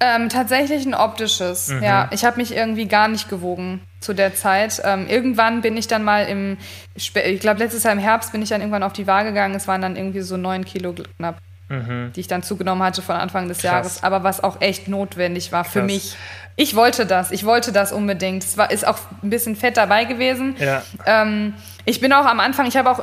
Ähm, tatsächlich ein optisches, mhm. ja. Ich habe mich irgendwie gar nicht gewogen zu der Zeit. Ähm, irgendwann bin ich dann mal im, ich glaube letztes Jahr im Herbst bin ich dann irgendwann auf die Waage gegangen. Es waren dann irgendwie so neun Kilo knapp, mhm. die ich dann zugenommen hatte von Anfang des Krass. Jahres. Aber was auch echt notwendig war Krass. für mich. Ich wollte das, ich wollte das unbedingt. Es war, ist auch ein bisschen Fett dabei gewesen. Ja. Ähm, ich bin auch am Anfang, ich habe auch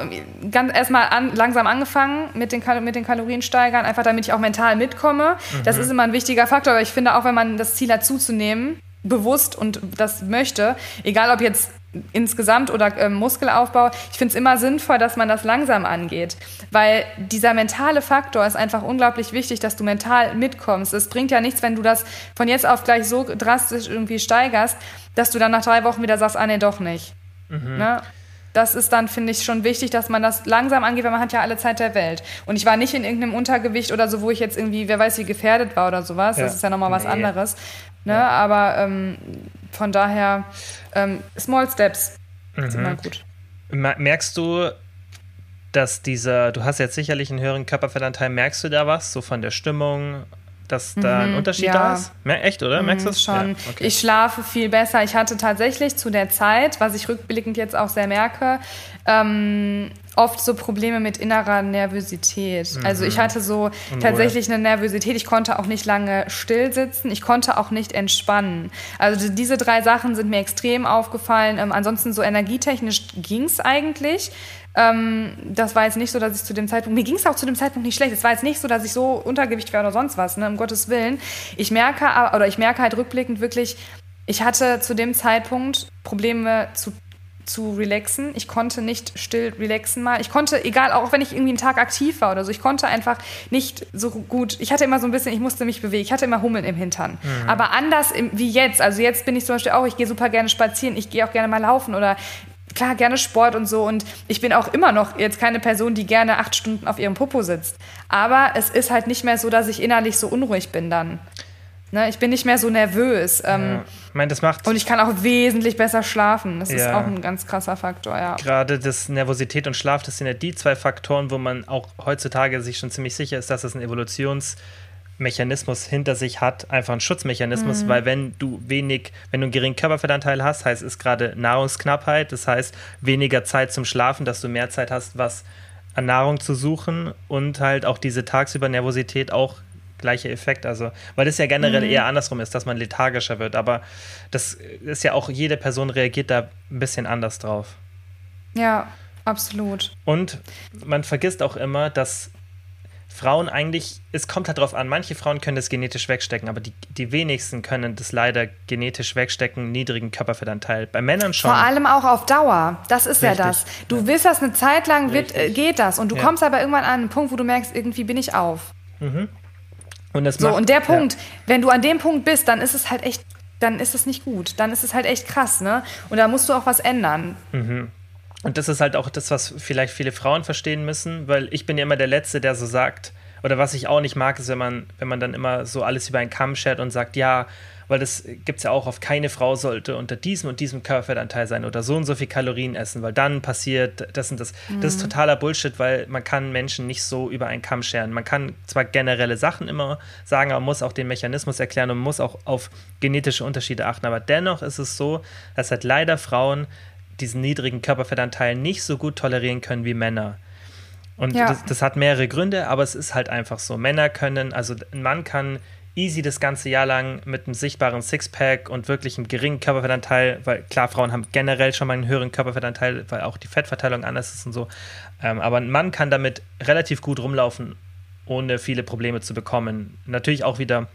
ganz erstmal an, langsam angefangen mit den, mit den Kaloriensteigern, einfach damit ich auch mental mitkomme. Mhm. Das ist immer ein wichtiger Faktor, aber ich finde auch, wenn man das Ziel hat zuzunehmen, bewusst und das möchte, egal ob jetzt insgesamt oder äh, Muskelaufbau, ich finde es immer sinnvoll, dass man das langsam angeht, weil dieser mentale Faktor ist einfach unglaublich wichtig, dass du mental mitkommst. Es bringt ja nichts, wenn du das von jetzt auf gleich so drastisch irgendwie steigerst, dass du dann nach drei Wochen wieder sagst, ah nee, doch nicht. Mhm. Ne? Das ist dann, finde ich, schon wichtig, dass man das langsam angeht, weil man hat ja alle Zeit der Welt. Und ich war nicht in irgendeinem Untergewicht oder so, wo ich jetzt irgendwie, wer weiß, wie gefährdet war oder sowas. Ja. Das ist ja nochmal was nee. anderes. Ne? Ja. Aber ähm, von daher, ähm, Small Steps mhm. sind immer gut. Merkst du, dass dieser, du hast jetzt sicherlich einen höheren Körperfettanteil, merkst du da was, so von der Stimmung, dass da ein mhm, Unterschied ja. da ist? Echt, oder? Merkst du das? Schon. Ja, okay. Ich schlafe viel besser. Ich hatte tatsächlich zu der Zeit, was ich rückblickend jetzt auch sehr merke, ähm, oft so Probleme mit innerer Nervosität. Mhm. Also ich hatte so Unruhe. tatsächlich eine Nervosität. Ich konnte auch nicht lange still sitzen. Ich konnte auch nicht entspannen. Also diese drei Sachen sind mir extrem aufgefallen. Ähm, ansonsten so energietechnisch ging es eigentlich. Ähm, das war jetzt nicht so, dass ich zu dem Zeitpunkt, mir ging es auch zu dem Zeitpunkt nicht schlecht. Es war jetzt nicht so, dass ich so Untergewicht wäre oder sonst was, ne, um Gottes Willen. Ich merke, oder ich merke halt rückblickend wirklich, ich hatte zu dem Zeitpunkt Probleme zu zu relaxen. Ich konnte nicht still relaxen mal. Ich konnte, egal, auch wenn ich irgendwie einen Tag aktiv war oder so, ich konnte einfach nicht so gut. Ich hatte immer so ein bisschen, ich musste mich bewegen. Ich hatte immer Hummeln im Hintern. Mhm. Aber anders im, wie jetzt. Also jetzt bin ich zum Beispiel auch, ich gehe super gerne spazieren, ich gehe auch gerne mal laufen oder klar, gerne Sport und so. Und ich bin auch immer noch jetzt keine Person, die gerne acht Stunden auf ihrem Popo sitzt. Aber es ist halt nicht mehr so, dass ich innerlich so unruhig bin dann. Ne, ich bin nicht mehr so nervös. Ähm, ja. Ich meine, das macht. Und ich kann auch wesentlich besser schlafen. Das ja. ist auch ein ganz krasser Faktor, ja. Gerade das Nervosität und Schlaf, das sind ja die zwei Faktoren, wo man auch heutzutage sich schon ziemlich sicher ist, dass es ein Evolutionsmechanismus hinter sich hat, einfach ein Schutzmechanismus, mhm. weil wenn du wenig, wenn du einen geringen Körperfettanteil hast, heißt es gerade Nahrungsknappheit, das heißt weniger Zeit zum Schlafen, dass du mehr Zeit hast, was an Nahrung zu suchen und halt auch diese tagsüber Nervosität auch gleiche Effekt. Also, weil das ja generell mhm. eher andersrum ist, dass man lethargischer wird. Aber das ist ja auch, jede Person reagiert da ein bisschen anders drauf. Ja, absolut. Und man vergisst auch immer, dass Frauen eigentlich, es kommt halt drauf an, manche Frauen können das genetisch wegstecken, aber die, die wenigsten können das leider genetisch wegstecken, niedrigen Körperfettanteil. Bei Männern schon. Vor allem auch auf Dauer. Das ist Richtig. ja das. Du ja. willst das eine Zeit lang, wird, äh, geht das. Und du ja. kommst aber irgendwann an einen Punkt, wo du merkst, irgendwie bin ich auf. Mhm. Und das so, macht, und der Punkt, ja. wenn du an dem Punkt bist, dann ist es halt echt, dann ist es nicht gut. Dann ist es halt echt krass, ne? Und da musst du auch was ändern. Mhm. Und das ist halt auch das, was vielleicht viele Frauen verstehen müssen, weil ich bin ja immer der Letzte, der so sagt, oder was ich auch nicht mag, ist, wenn man, wenn man dann immer so alles über einen Kamm schert und sagt, ja, weil das gibt es ja auch auf keine Frau sollte unter diesem und diesem Körperfettanteil sein oder so und so viel Kalorien essen, weil dann passiert das und das. Mhm. Das ist mhm. totaler Bullshit, weil man kann Menschen nicht so über einen Kamm scheren. Man kann zwar generelle Sachen immer sagen, aber man muss auch den Mechanismus erklären und muss auch auf genetische Unterschiede achten. Aber dennoch ist es so, dass halt leider Frauen diesen niedrigen Körperfettanteil nicht so gut tolerieren können wie Männer. Und ja. das, das, hat mehrere Gründe, aber es ist halt einfach so. Männer können, also ein Mann kann easy das ganze Jahr lang mit einem sichtbaren Sixpack und wirklich einem geringen Körperfettanteil, weil klar, Frauen haben generell schon mal einen höheren Körperfettanteil, weil auch die Fettverteilung anders ist und so. Ähm, aber ein Mann kann damit relativ gut rumlaufen, ohne viele Probleme zu bekommen. Natürlich auch wieder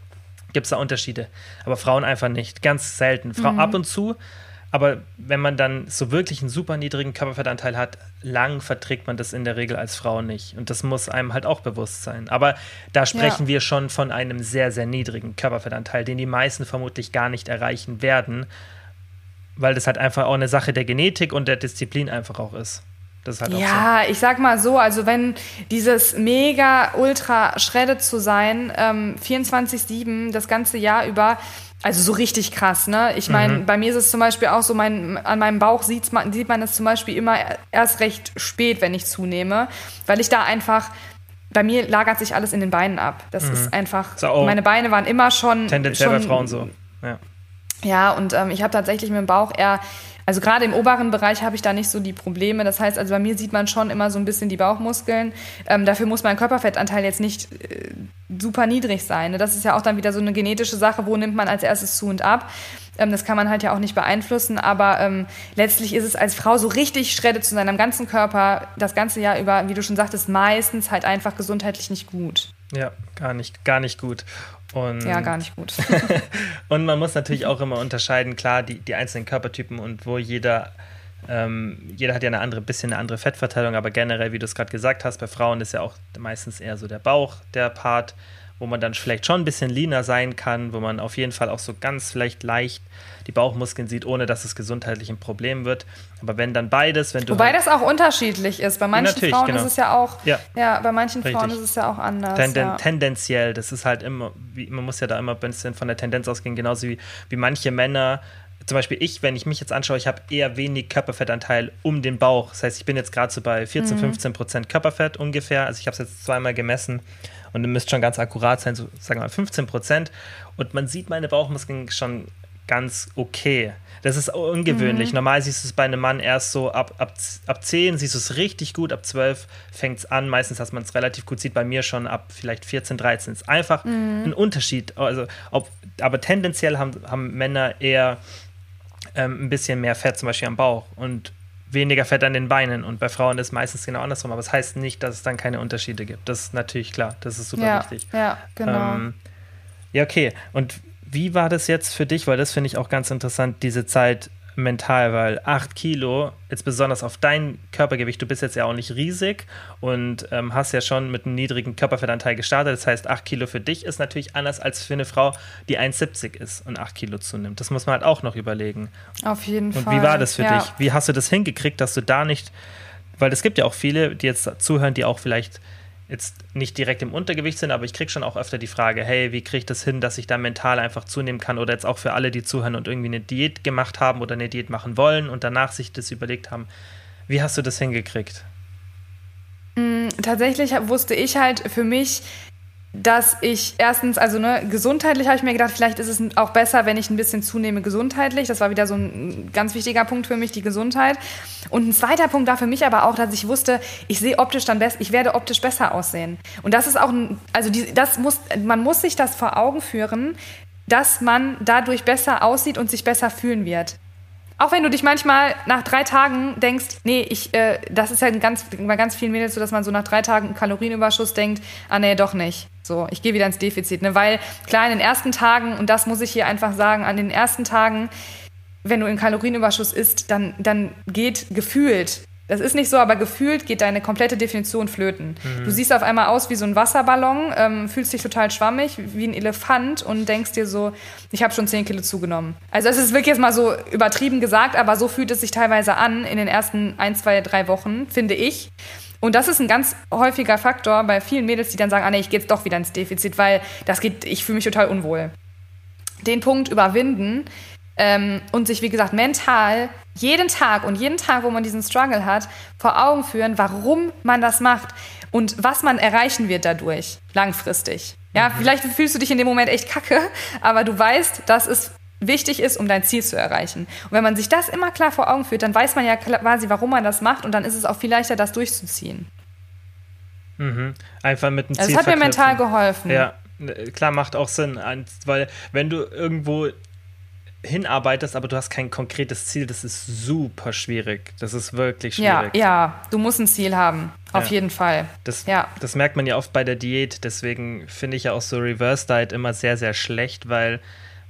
gibt es da Unterschiede, aber Frauen einfach nicht. Ganz selten. Frau mhm. ab und zu aber wenn man dann so wirklich einen super niedrigen Körperfettanteil hat, lang verträgt man das in der Regel als Frau nicht. Und das muss einem halt auch bewusst sein. Aber da sprechen ja. wir schon von einem sehr, sehr niedrigen Körperfettanteil, den die meisten vermutlich gar nicht erreichen werden, weil das halt einfach auch eine Sache der Genetik und der Disziplin einfach auch ist. Halt ja, so. ich sag mal so, also wenn dieses mega ultra shredded zu sein, ähm, 24-7 das ganze Jahr über, also so richtig krass, ne? Ich meine, mhm. bei mir ist es zum Beispiel auch so, mein, an meinem Bauch sieht man, sieht man es zum Beispiel immer erst recht spät, wenn ich zunehme, weil ich da einfach, bei mir lagert sich alles in den Beinen ab. Das mhm. ist einfach, so, meine Beine waren immer schon. Tendenziell schon, bei Frauen so, ja. Ja, und ähm, ich habe tatsächlich mit dem Bauch eher also gerade im oberen Bereich habe ich da nicht so die Probleme. Das heißt, also bei mir sieht man schon immer so ein bisschen die Bauchmuskeln. Ähm, dafür muss mein Körperfettanteil jetzt nicht äh, super niedrig sein. Ne? Das ist ja auch dann wieder so eine genetische Sache, wo nimmt man als erstes zu und ab. Ähm, das kann man halt ja auch nicht beeinflussen, aber ähm, letztlich ist es als Frau so richtig schreddet zu seinem ganzen Körper das ganze Jahr über, wie du schon sagtest, meistens halt einfach gesundheitlich nicht gut. Ja, gar nicht, gar nicht gut. Und ja, gar nicht gut. und man muss natürlich auch immer unterscheiden, klar, die, die einzelnen Körpertypen und wo jeder, ähm, jeder hat ja eine andere, bisschen eine andere Fettverteilung, aber generell, wie du es gerade gesagt hast, bei Frauen ist ja auch meistens eher so der Bauch der Part, wo man dann vielleicht schon ein bisschen leaner sein kann, wo man auf jeden Fall auch so ganz vielleicht leicht die Bauchmuskeln sieht, ohne dass es gesundheitlich ein Problem wird. Aber wenn dann beides, wenn du. Wobei halt das auch unterschiedlich ist. Bei manchen Frauen genau. ist es ja auch. Ja, ja bei manchen Richtig. Frauen ist es ja auch anders. Tenden, ja. Tendenziell, das ist halt immer, wie, man muss ja da immer ein bisschen von der Tendenz ausgehen, genauso wie, wie manche Männer zum Beispiel ich, wenn ich mich jetzt anschaue, ich habe eher wenig Körperfettanteil um den Bauch. Das heißt, ich bin jetzt gerade so bei 14, mhm. 15 Prozent Körperfett ungefähr. Also ich habe es jetzt zweimal gemessen und ihr müsst schon ganz akkurat sein, so sagen wir mal 15 Prozent. Und man sieht meine Bauchmuskeln schon ganz okay. Das ist ungewöhnlich. Mhm. Normal siehst du es bei einem Mann erst so ab, ab, ab 10 siehst du es richtig gut, ab 12 fängt es an. Meistens, dass man es relativ gut sieht, bei mir schon ab vielleicht 14, 13. Es ist einfach mhm. ein Unterschied. Also, ob, aber tendenziell haben, haben Männer eher ähm, ein bisschen mehr Fett zum Beispiel am Bauch und weniger Fett an den Beinen. Und bei Frauen ist es meistens genau andersrum. Aber es das heißt nicht, dass es dann keine Unterschiede gibt. Das ist natürlich klar. Das ist super ja, wichtig. Ja, genau. Ähm, ja, okay. Und wie war das jetzt für dich? Weil das finde ich auch ganz interessant, diese Zeit mental, weil 8 Kilo, jetzt besonders auf dein Körpergewicht, du bist jetzt ja auch nicht riesig und ähm, hast ja schon mit einem niedrigen Körperfettanteil gestartet. Das heißt, 8 Kilo für dich ist natürlich anders als für eine Frau, die 1,70 ist und 8 Kilo zunimmt. Das muss man halt auch noch überlegen. Auf jeden und Fall. Und wie war das für ja. dich? Wie hast du das hingekriegt, dass du da nicht, weil es gibt ja auch viele, die jetzt zuhören, die auch vielleicht jetzt nicht direkt im Untergewicht sind, aber ich kriege schon auch öfter die Frage, hey, wie kriege ich das hin, dass ich da mental einfach zunehmen kann oder jetzt auch für alle, die zuhören und irgendwie eine Diät gemacht haben oder eine Diät machen wollen und danach sich das überlegt haben. Wie hast du das hingekriegt? Mm, tatsächlich wusste ich halt für mich, dass ich erstens, also ne, gesundheitlich habe ich mir gedacht, vielleicht ist es auch besser, wenn ich ein bisschen zunehme gesundheitlich. Das war wieder so ein ganz wichtiger Punkt für mich, die Gesundheit. Und ein zweiter Punkt war für mich aber auch, dass ich wusste, ich sehe optisch dann besser, ich werde optisch besser aussehen. Und das ist auch ein, also die, das muss, man muss sich das vor Augen führen, dass man dadurch besser aussieht und sich besser fühlen wird. Auch wenn du dich manchmal nach drei Tagen denkst, nee, ich, äh, das ist ja ganz, bei ganz vielen Mädels so, dass man so nach drei Tagen Kalorienüberschuss denkt, ah nee, doch nicht. So, ich gehe wieder ins Defizit. Ne? Weil klar, in den ersten Tagen, und das muss ich hier einfach sagen, an den ersten Tagen, wenn du in Kalorienüberschuss isst, dann, dann geht gefühlt das ist nicht so, aber gefühlt geht deine komplette Definition flöten. Mhm. Du siehst auf einmal aus wie so ein Wasserballon, ähm, fühlst dich total schwammig, wie ein Elefant und denkst dir so, ich habe schon 10 Kilo zugenommen. Also es ist wirklich jetzt mal so übertrieben gesagt, aber so fühlt es sich teilweise an in den ersten ein, zwei, drei Wochen, finde ich. Und das ist ein ganz häufiger Faktor bei vielen Mädels, die dann sagen, ah nee, ich gehe jetzt doch wieder ins Defizit, weil das geht, ich fühle mich total unwohl. Den Punkt überwinden ähm, und sich, wie gesagt, mental jeden Tag und jeden Tag, wo man diesen Struggle hat, vor Augen führen, warum man das macht und was man erreichen wird dadurch, langfristig. Ja, mhm. vielleicht fühlst du dich in dem Moment echt kacke, aber du weißt, dass es wichtig ist, um dein Ziel zu erreichen. Und wenn man sich das immer klar vor Augen führt, dann weiß man ja quasi, warum man das macht und dann ist es auch viel leichter, das durchzuziehen. Mhm. Einfach mit dem Ziel. Also das hat mir mental geholfen. Ja, klar, macht auch Sinn, weil wenn du irgendwo hinarbeitest, aber du hast kein konkretes Ziel, das ist super schwierig. Das ist wirklich schwierig. Ja, ja, du musst ein Ziel haben, auf ja. jeden Fall. Das, ja. das merkt man ja oft bei der Diät, deswegen finde ich ja auch so Reverse Diet immer sehr, sehr schlecht, weil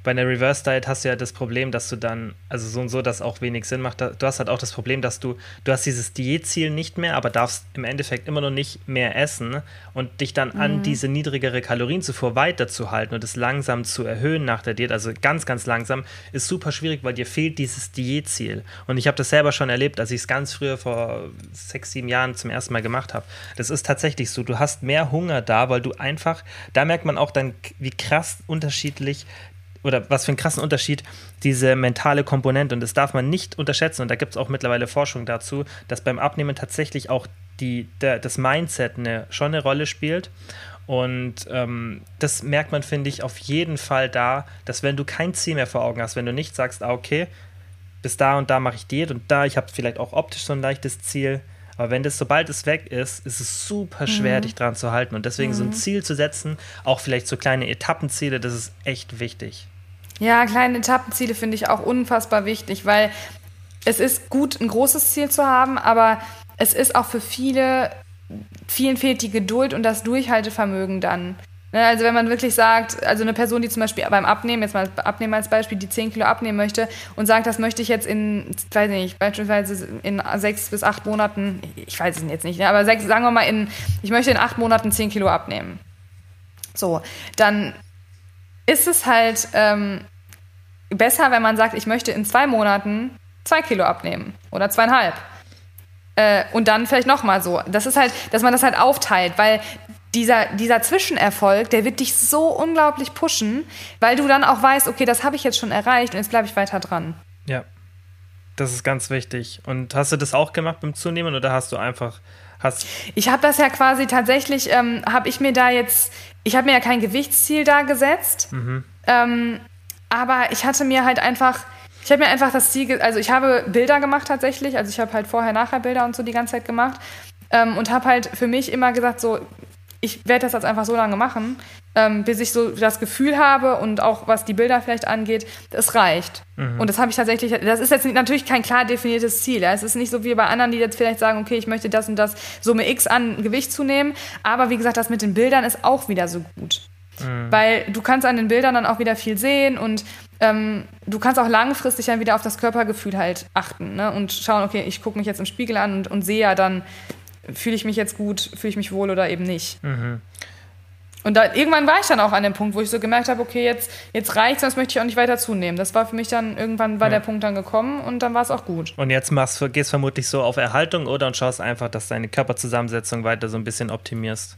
bei einer Reverse Diet hast du ja das Problem, dass du dann, also so und so, das auch wenig Sinn macht. Du hast halt auch das Problem, dass du, du hast dieses Diätziel nicht mehr, aber darfst im Endeffekt immer noch nicht mehr essen und dich dann mhm. an diese niedrigere Kalorienzufuhr weiterzuhalten und es langsam zu erhöhen nach der Diät, also ganz, ganz langsam, ist super schwierig, weil dir fehlt dieses Diätziel. Und ich habe das selber schon erlebt, als ich es ganz früher vor sechs, sieben Jahren zum ersten Mal gemacht habe. Das ist tatsächlich so. Du hast mehr Hunger da, weil du einfach, da merkt man auch dann, wie krass unterschiedlich oder was für einen krassen Unterschied diese mentale Komponente und das darf man nicht unterschätzen und da gibt es auch mittlerweile Forschung dazu, dass beim Abnehmen tatsächlich auch die, der, das Mindset eine, schon eine Rolle spielt und ähm, das merkt man, finde ich, auf jeden Fall da, dass wenn du kein Ziel mehr vor Augen hast, wenn du nicht sagst, ah, okay, bis da und da mache ich Diät und da, ich habe vielleicht auch optisch so ein leichtes Ziel, aber wenn das, sobald es weg ist, ist es super schwer, mhm. dich dran zu halten. Und deswegen mhm. so ein mhm. Ziel zu setzen, auch vielleicht so kleine Etappenziele, das ist echt wichtig. Ja, kleine Etappenziele finde ich auch unfassbar wichtig, weil es ist gut, ein großes Ziel zu haben, aber es ist auch für viele, vielen fehlt die Geduld und das Durchhaltevermögen dann. Ne, also wenn man wirklich sagt, also eine Person, die zum Beispiel beim Abnehmen, jetzt mal Abnehmen als Beispiel, die 10 Kilo abnehmen möchte und sagt, das möchte ich jetzt in, weiß nicht, beispielsweise in sechs bis acht Monaten, ich weiß es jetzt nicht, ne, aber sechs, sagen wir mal, in, ich möchte in acht Monaten 10 Kilo abnehmen. So, dann ist es halt ähm, besser, wenn man sagt, ich möchte in zwei Monaten zwei Kilo abnehmen oder zweieinhalb. Äh, und dann vielleicht nochmal so. Das ist halt, dass man das halt aufteilt, weil dieser, dieser Zwischenerfolg, der wird dich so unglaublich pushen, weil du dann auch weißt, okay, das habe ich jetzt schon erreicht und jetzt bleibe ich weiter dran. Ja, das ist ganz wichtig. Und hast du das auch gemacht beim Zunehmen oder hast du einfach hast? Ich habe das ja quasi tatsächlich, ähm, habe ich mir da jetzt, ich habe mir ja kein Gewichtsziel da gesetzt, mhm. ähm, aber ich hatte mir halt einfach, ich habe mir einfach das Ziel, also ich habe Bilder gemacht tatsächlich, also ich habe halt vorher-nachher Bilder und so die ganze Zeit gemacht ähm, und habe halt für mich immer gesagt, so, ich werde das jetzt einfach so lange machen, ähm, bis ich so das Gefühl habe und auch was die Bilder vielleicht angeht, es reicht. Mhm. Und das habe ich tatsächlich, das ist jetzt natürlich kein klar definiertes Ziel. Ja? Es ist nicht so wie bei anderen, die jetzt vielleicht sagen, okay, ich möchte das und das Summe X an Gewicht zunehmen. Aber wie gesagt, das mit den Bildern ist auch wieder so gut. Mhm. Weil du kannst an den Bildern dann auch wieder viel sehen und ähm, du kannst auch langfristig dann wieder auf das Körpergefühl halt achten ne? und schauen, okay, ich gucke mich jetzt im Spiegel an und, und sehe ja dann, fühle ich mich jetzt gut, fühle ich mich wohl oder eben nicht. Mhm. Und da, irgendwann war ich dann auch an dem Punkt, wo ich so gemerkt habe, okay, jetzt, jetzt reicht sonst möchte ich auch nicht weiter zunehmen. Das war für mich dann, irgendwann war ja. der Punkt dann gekommen und dann war es auch gut. Und jetzt machst, gehst vermutlich so auf Erhaltung oder und schaust einfach, dass deine Körperzusammensetzung weiter so ein bisschen optimierst.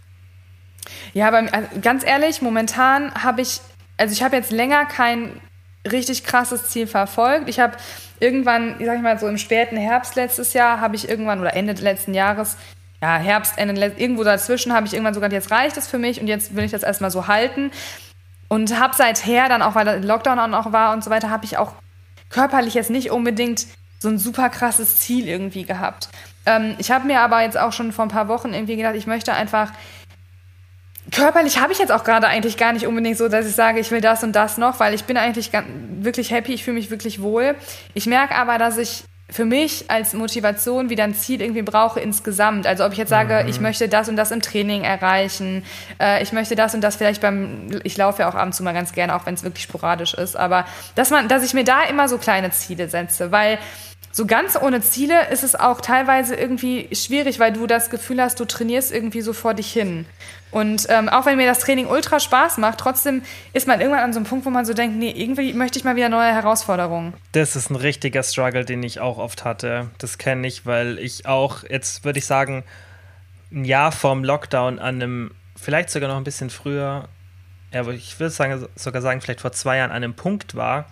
Ja, aber also ganz ehrlich, momentan habe ich, also ich habe jetzt länger kein richtig krasses Ziel verfolgt. Ich habe irgendwann, ich sag ich mal so im späten Herbst letztes Jahr, habe ich irgendwann oder Ende letzten Jahres, ja, Herbst, Ende, irgendwo dazwischen habe ich irgendwann sogar, jetzt reicht es für mich und jetzt will ich das erstmal so halten. Und habe seither dann auch, weil der Lockdown auch noch war und so weiter, habe ich auch körperlich jetzt nicht unbedingt so ein super krasses Ziel irgendwie gehabt. Ähm, ich habe mir aber jetzt auch schon vor ein paar Wochen irgendwie gedacht, ich möchte einfach körperlich habe ich jetzt auch gerade eigentlich gar nicht unbedingt so, dass ich sage, ich will das und das noch, weil ich bin eigentlich wirklich happy, ich fühle mich wirklich wohl. Ich merke aber, dass ich für mich als Motivation wieder ein Ziel irgendwie brauche insgesamt. Also ob ich jetzt sage, mhm. ich möchte das und das im Training erreichen, äh, ich möchte das und das vielleicht beim, ich laufe ja auch ab und zu mal ganz gerne, auch wenn es wirklich sporadisch ist, aber dass man, dass ich mir da immer so kleine Ziele setze, weil so ganz ohne Ziele ist es auch teilweise irgendwie schwierig, weil du das Gefühl hast, du trainierst irgendwie so vor dich hin. Und ähm, auch wenn mir das Training ultra Spaß macht, trotzdem ist man irgendwann an so einem Punkt, wo man so denkt, nee, irgendwie möchte ich mal wieder neue Herausforderungen. Das ist ein richtiger Struggle, den ich auch oft hatte. Das kenne ich, weil ich auch, jetzt würde ich sagen, ein Jahr vorm Lockdown an einem, vielleicht sogar noch ein bisschen früher, ja, ich würde sagen, sogar sagen, vielleicht vor zwei Jahren an einem Punkt war,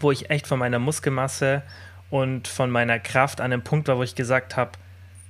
wo ich echt von meiner Muskelmasse und von meiner Kraft an einem Punkt war, wo ich gesagt habe,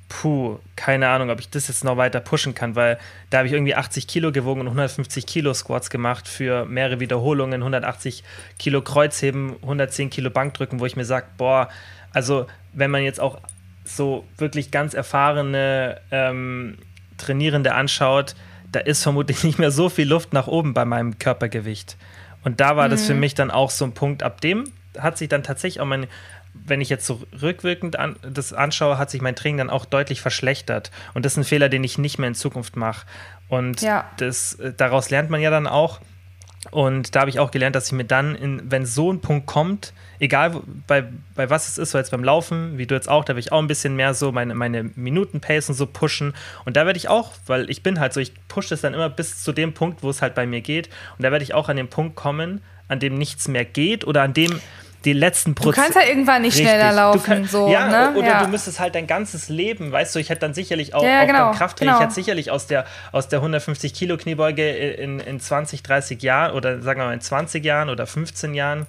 puh, keine Ahnung, ob ich das jetzt noch weiter pushen kann, weil da habe ich irgendwie 80 Kilo gewogen und 150 Kilo Squats gemacht für mehrere Wiederholungen, 180 Kilo Kreuzheben, 110 Kilo Bankdrücken, wo ich mir sage, boah, also wenn man jetzt auch so wirklich ganz erfahrene ähm, Trainierende anschaut, da ist vermutlich nicht mehr so viel Luft nach oben bei meinem Körpergewicht. Und da war mhm. das für mhm. mich dann auch so ein Punkt, ab dem hat sich dann tatsächlich auch mein, wenn ich jetzt so rückwirkend an, das anschaue, hat sich mein Training dann auch deutlich verschlechtert. Und das ist ein Fehler, den ich nicht mehr in Zukunft mache. Und ja. das, äh, daraus lernt man ja dann auch. Und da habe ich auch gelernt, dass ich mir dann, in, wenn so ein Punkt kommt, egal bei, bei was es ist, so jetzt beim Laufen, wie du jetzt auch, da will ich auch ein bisschen mehr so meine, meine Minuten-Pace und so pushen. Und da werde ich auch, weil ich bin halt so, ich pushe das dann immer bis zu dem Punkt, wo es halt bei mir geht. Und da werde ich auch an den Punkt kommen, an dem nichts mehr geht oder an dem die letzten Prozent. Du kannst ja irgendwann nicht Richtig. schneller laufen. Kann, so, ja, ne? oder ja. du müsstest halt dein ganzes Leben, weißt du, ich hätte dann sicherlich auch, ja, genau, auch Krafttraining, genau. ich hätte sicherlich aus der, aus der 150 Kilo Kniebeuge in, in 20, 30 Jahren oder sagen wir mal in 20 Jahren oder 15 Jahren,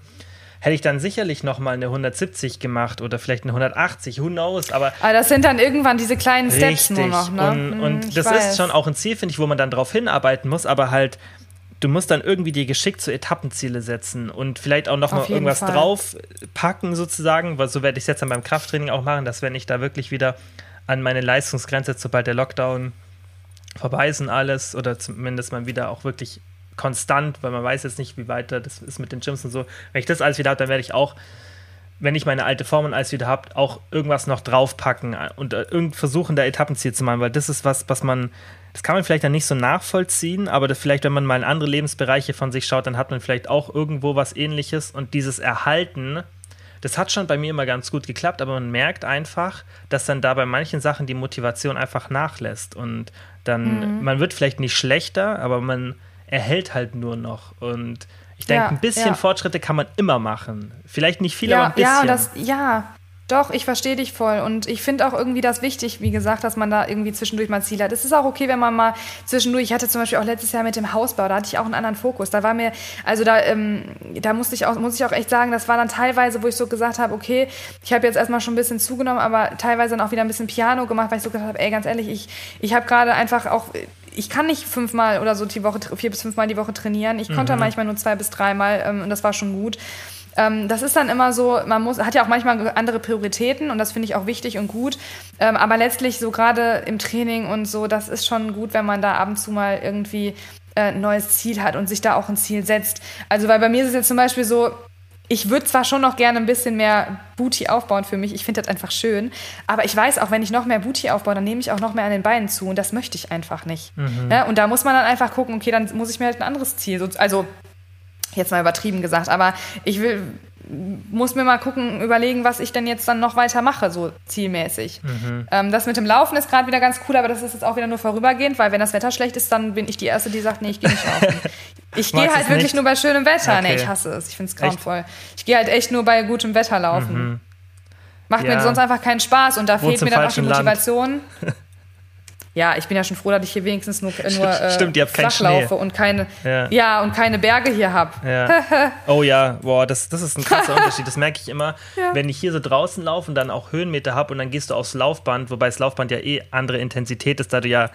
hätte ich dann sicherlich noch mal eine 170 gemacht oder vielleicht eine 180, who knows, aber... Aber das sind dann irgendwann diese kleinen Steps richtig. nur noch, ne? Und, und hm, das weiß. ist schon auch ein Ziel, finde ich, wo man dann drauf hinarbeiten muss, aber halt du musst dann irgendwie dir geschickt so Etappenziele setzen und vielleicht auch noch mal irgendwas Fall. draufpacken sozusagen, weil so werde ich es jetzt dann beim Krafttraining auch machen, dass wenn ich da wirklich wieder an meine Leistungsgrenze, sobald der Lockdown vorbei ist und alles, oder zumindest mal wieder auch wirklich konstant, weil man weiß jetzt nicht, wie weiter das ist mit den Gyms und so. Wenn ich das alles wieder habe, dann werde ich auch, wenn ich meine alte Form und alles wieder habe, auch irgendwas noch draufpacken und äh, irgend versuchen, da Etappenziel zu machen, weil das ist was, was man das kann man vielleicht dann nicht so nachvollziehen, aber das vielleicht, wenn man mal in andere Lebensbereiche von sich schaut, dann hat man vielleicht auch irgendwo was ähnliches und dieses Erhalten, das hat schon bei mir immer ganz gut geklappt, aber man merkt einfach, dass dann da bei manchen Sachen die Motivation einfach nachlässt und dann, mhm. man wird vielleicht nicht schlechter, aber man erhält halt nur noch und ich denke, ja, ein bisschen ja. Fortschritte kann man immer machen. Vielleicht nicht viel, ja, aber ein bisschen. Ja, das, ja, doch, ich verstehe dich voll. Und ich finde auch irgendwie das wichtig, wie gesagt, dass man da irgendwie zwischendurch mal Ziele hat. Es ist auch okay, wenn man mal zwischendurch, ich hatte zum Beispiel auch letztes Jahr mit dem Hausbau, da hatte ich auch einen anderen Fokus. Da war mir, also da, ähm, da musste ich auch, muss ich auch echt sagen, das war dann teilweise, wo ich so gesagt habe, okay, ich habe jetzt erstmal schon ein bisschen zugenommen, aber teilweise dann auch wieder ein bisschen Piano gemacht, weil ich so gesagt habe, ey, ganz ehrlich, ich, ich habe gerade einfach auch ich kann nicht fünfmal oder so die Woche, vier bis fünfmal die Woche trainieren. Ich konnte mhm. manchmal nur zwei bis dreimal ähm, und das war schon gut. Ähm, das ist dann immer so, man muss, hat ja auch manchmal andere Prioritäten und das finde ich auch wichtig und gut. Ähm, aber letztlich so gerade im Training und so, das ist schon gut, wenn man da ab und zu mal irgendwie äh, ein neues Ziel hat und sich da auch ein Ziel setzt. Also, weil bei mir ist es jetzt zum Beispiel so, ich würde zwar schon noch gerne ein bisschen mehr Booty aufbauen für mich, ich finde das einfach schön, aber ich weiß auch, wenn ich noch mehr Booty aufbaue, dann nehme ich auch noch mehr an den Beinen zu und das möchte ich einfach nicht. Mhm. Ja, und da muss man dann einfach gucken, okay, dann muss ich mir halt ein anderes Ziel, also jetzt mal übertrieben gesagt, aber ich will, muss mir mal gucken, überlegen, was ich denn jetzt dann noch weiter mache, so zielmäßig. Mhm. Ähm, das mit dem Laufen ist gerade wieder ganz cool, aber das ist jetzt auch wieder nur vorübergehend, weil wenn das Wetter schlecht ist, dann bin ich die Erste, die sagt, nee, ich gehe nicht laufen. Ich gehe halt wirklich nicht? nur bei schönem Wetter. Okay. Nee, ich hasse es. Ich finde es grauenvoll. Ich gehe halt echt nur bei gutem Wetter laufen. Mhm. Macht ja. mir sonst einfach keinen Spaß und da Wohnst fehlt mir dann auch die Motivation. ja, ich bin ja schon froh, dass ich hier wenigstens nur, nur äh, Stimmt, ihr habt keinen Schnee. und keine, Ja. ja. und keine Berge hier habe. Ja. Oh ja, boah, das, das ist ein krasser Unterschied. Das merke ich immer, wenn ich hier so draußen laufe und dann auch Höhenmeter habe und dann gehst du aufs Laufband, wobei das Laufband ja eh andere Intensität ist, da du ja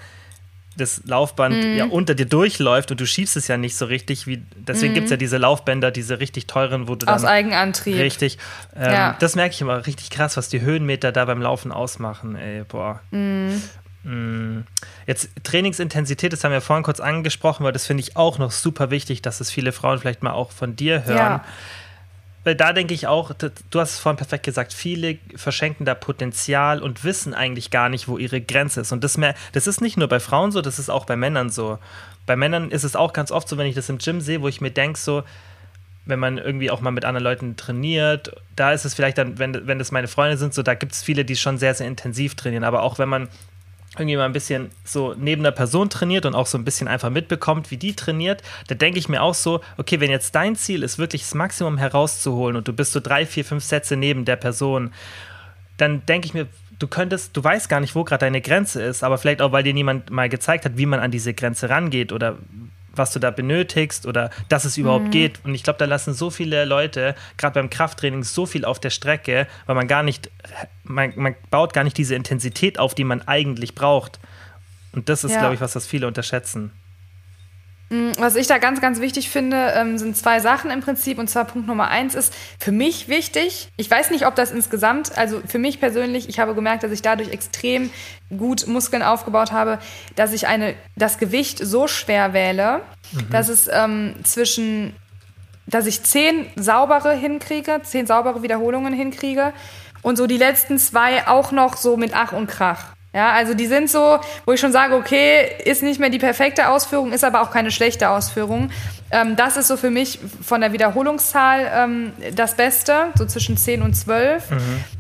das Laufband Mhm. ja unter dir durchläuft und du schiebst es ja nicht so richtig. Wie, deswegen gibt es ja diese Laufbänder, diese richtig teuren, wo du Mhm. Aus dann Eigenantrieb. richtig. Ähm, Ja. Das merke ich immer richtig krass, was die Höhenmeter da beim Laufen ausmachen. Ey, boah. Mhm. Mm. Jetzt Trainingsintensität, das haben wir vorhin kurz angesprochen, weil das finde ich auch noch super wichtig, dass es viele Frauen vielleicht mal auch von dir hören. Ja. Weil da denke ich auch, du hast es vorhin perfekt gesagt, viele verschenken da Potenzial und wissen eigentlich gar nicht, wo ihre Grenze ist. Und das, mehr, das ist nicht nur bei Frauen so, das ist auch bei Männern so. Bei Männern ist es auch ganz oft so, wenn ich das im Gym sehe, wo ich mir denke, so, wenn man irgendwie auch mal mit anderen Leuten trainiert, da ist es vielleicht dann, wenn, wenn das meine Freunde sind, so, da gibt es viele, die schon sehr, sehr intensiv trainieren. Aber auch wenn man irgendwie mal ein bisschen so neben der Person trainiert und auch so ein bisschen einfach mitbekommt, wie die trainiert, da denke ich mir auch so, okay, wenn jetzt dein Ziel ist, wirklich das Maximum herauszuholen und du bist so drei, vier, fünf Sätze neben der Person, dann denke ich mir, du könntest, du weißt gar nicht, wo gerade deine Grenze ist, aber vielleicht auch, weil dir niemand mal gezeigt hat, wie man an diese Grenze rangeht oder was du da benötigst oder dass es überhaupt geht. Und ich glaube, da lassen so viele Leute, gerade beim Krafttraining, so viel auf der Strecke, weil man gar nicht, man, man baut gar nicht diese Intensität auf, die man eigentlich braucht. Und das ist, Ja. glaube ich, was das viele unterschätzen. Was ich da ganz, ganz wichtig finde, ähm, sind zwei Sachen im Prinzip. Und zwar Punkt Nummer eins ist für mich wichtig. Ich weiß nicht, ob das insgesamt, also für mich persönlich, ich habe gemerkt, dass ich dadurch extrem gut Muskeln aufgebaut habe, dass ich eine, das Gewicht so schwer wähle, dass es ähm, zwischen, dass ich zehn saubere hinkriege, zehn saubere Wiederholungen hinkriege und so die letzten zwei auch noch so mit Ach und Krach. Ja, also die sind so, wo ich schon sage, okay, ist nicht mehr die perfekte Ausführung, ist aber auch keine schlechte Ausführung. Ähm, das ist so für mich von der Wiederholungszahl ähm, das Beste, so zwischen 10 und 12.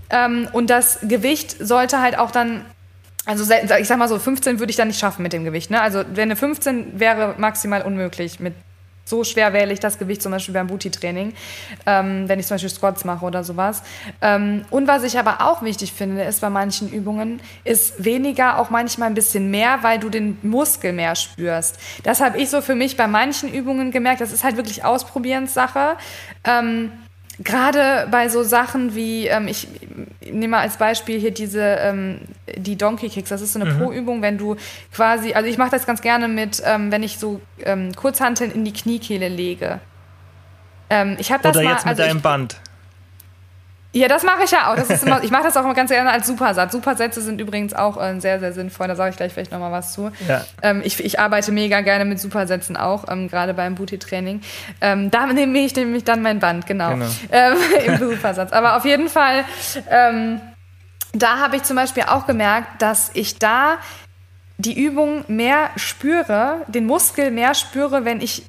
Ähm, und das Gewicht sollte halt auch dann, also ich sag mal so, 15 würde ich dann nicht schaffen mit dem Gewicht. Ne? Also wenn eine 15 wäre maximal unmöglich mit so schwer wähle ich das Gewicht zum Beispiel beim Booty-Training, ähm, wenn ich zum Beispiel Squats mache oder sowas. Ähm, und was ich aber auch wichtig finde, ist bei manchen Übungen, ist weniger auch manchmal ein bisschen mehr, weil du den Muskel mehr spürst. Das habe ich so für mich bei manchen Übungen gemerkt. Das ist halt wirklich Ausprobierenssache. Ähm, Gerade bei so Sachen wie, ähm, ich nehme mal als Beispiel hier diese, ähm, die Donkey Kicks, das ist so eine Po-Übung, wenn du quasi, also ich mache das ganz gerne mit, ähm, wenn ich so ähm, Kurzhanteln in die Kniekehle lege. Ähm, ich habe das Oder mal, jetzt mit also ich, deinem Band. Ja, das mache ich ja auch. Das ist immer, ich mache das auch immer ganz gerne als Supersatz. Supersätze sind übrigens auch äh, sehr, sehr sinnvoll. Da sage ich gleich vielleicht nochmal was zu. Ja. Ähm, ich, ich arbeite mega gerne mit Supersätzen auch, ähm, gerade beim Booty-Training. Ähm, da nehme ich nämlich dann mein Band, genau. Genau. Ähm, Im Supersatz. Aber auf jeden Fall, ähm, da habe ich zum Beispiel auch gemerkt, dass ich da die Übung mehr spüre, den Muskel mehr spüre, wenn ich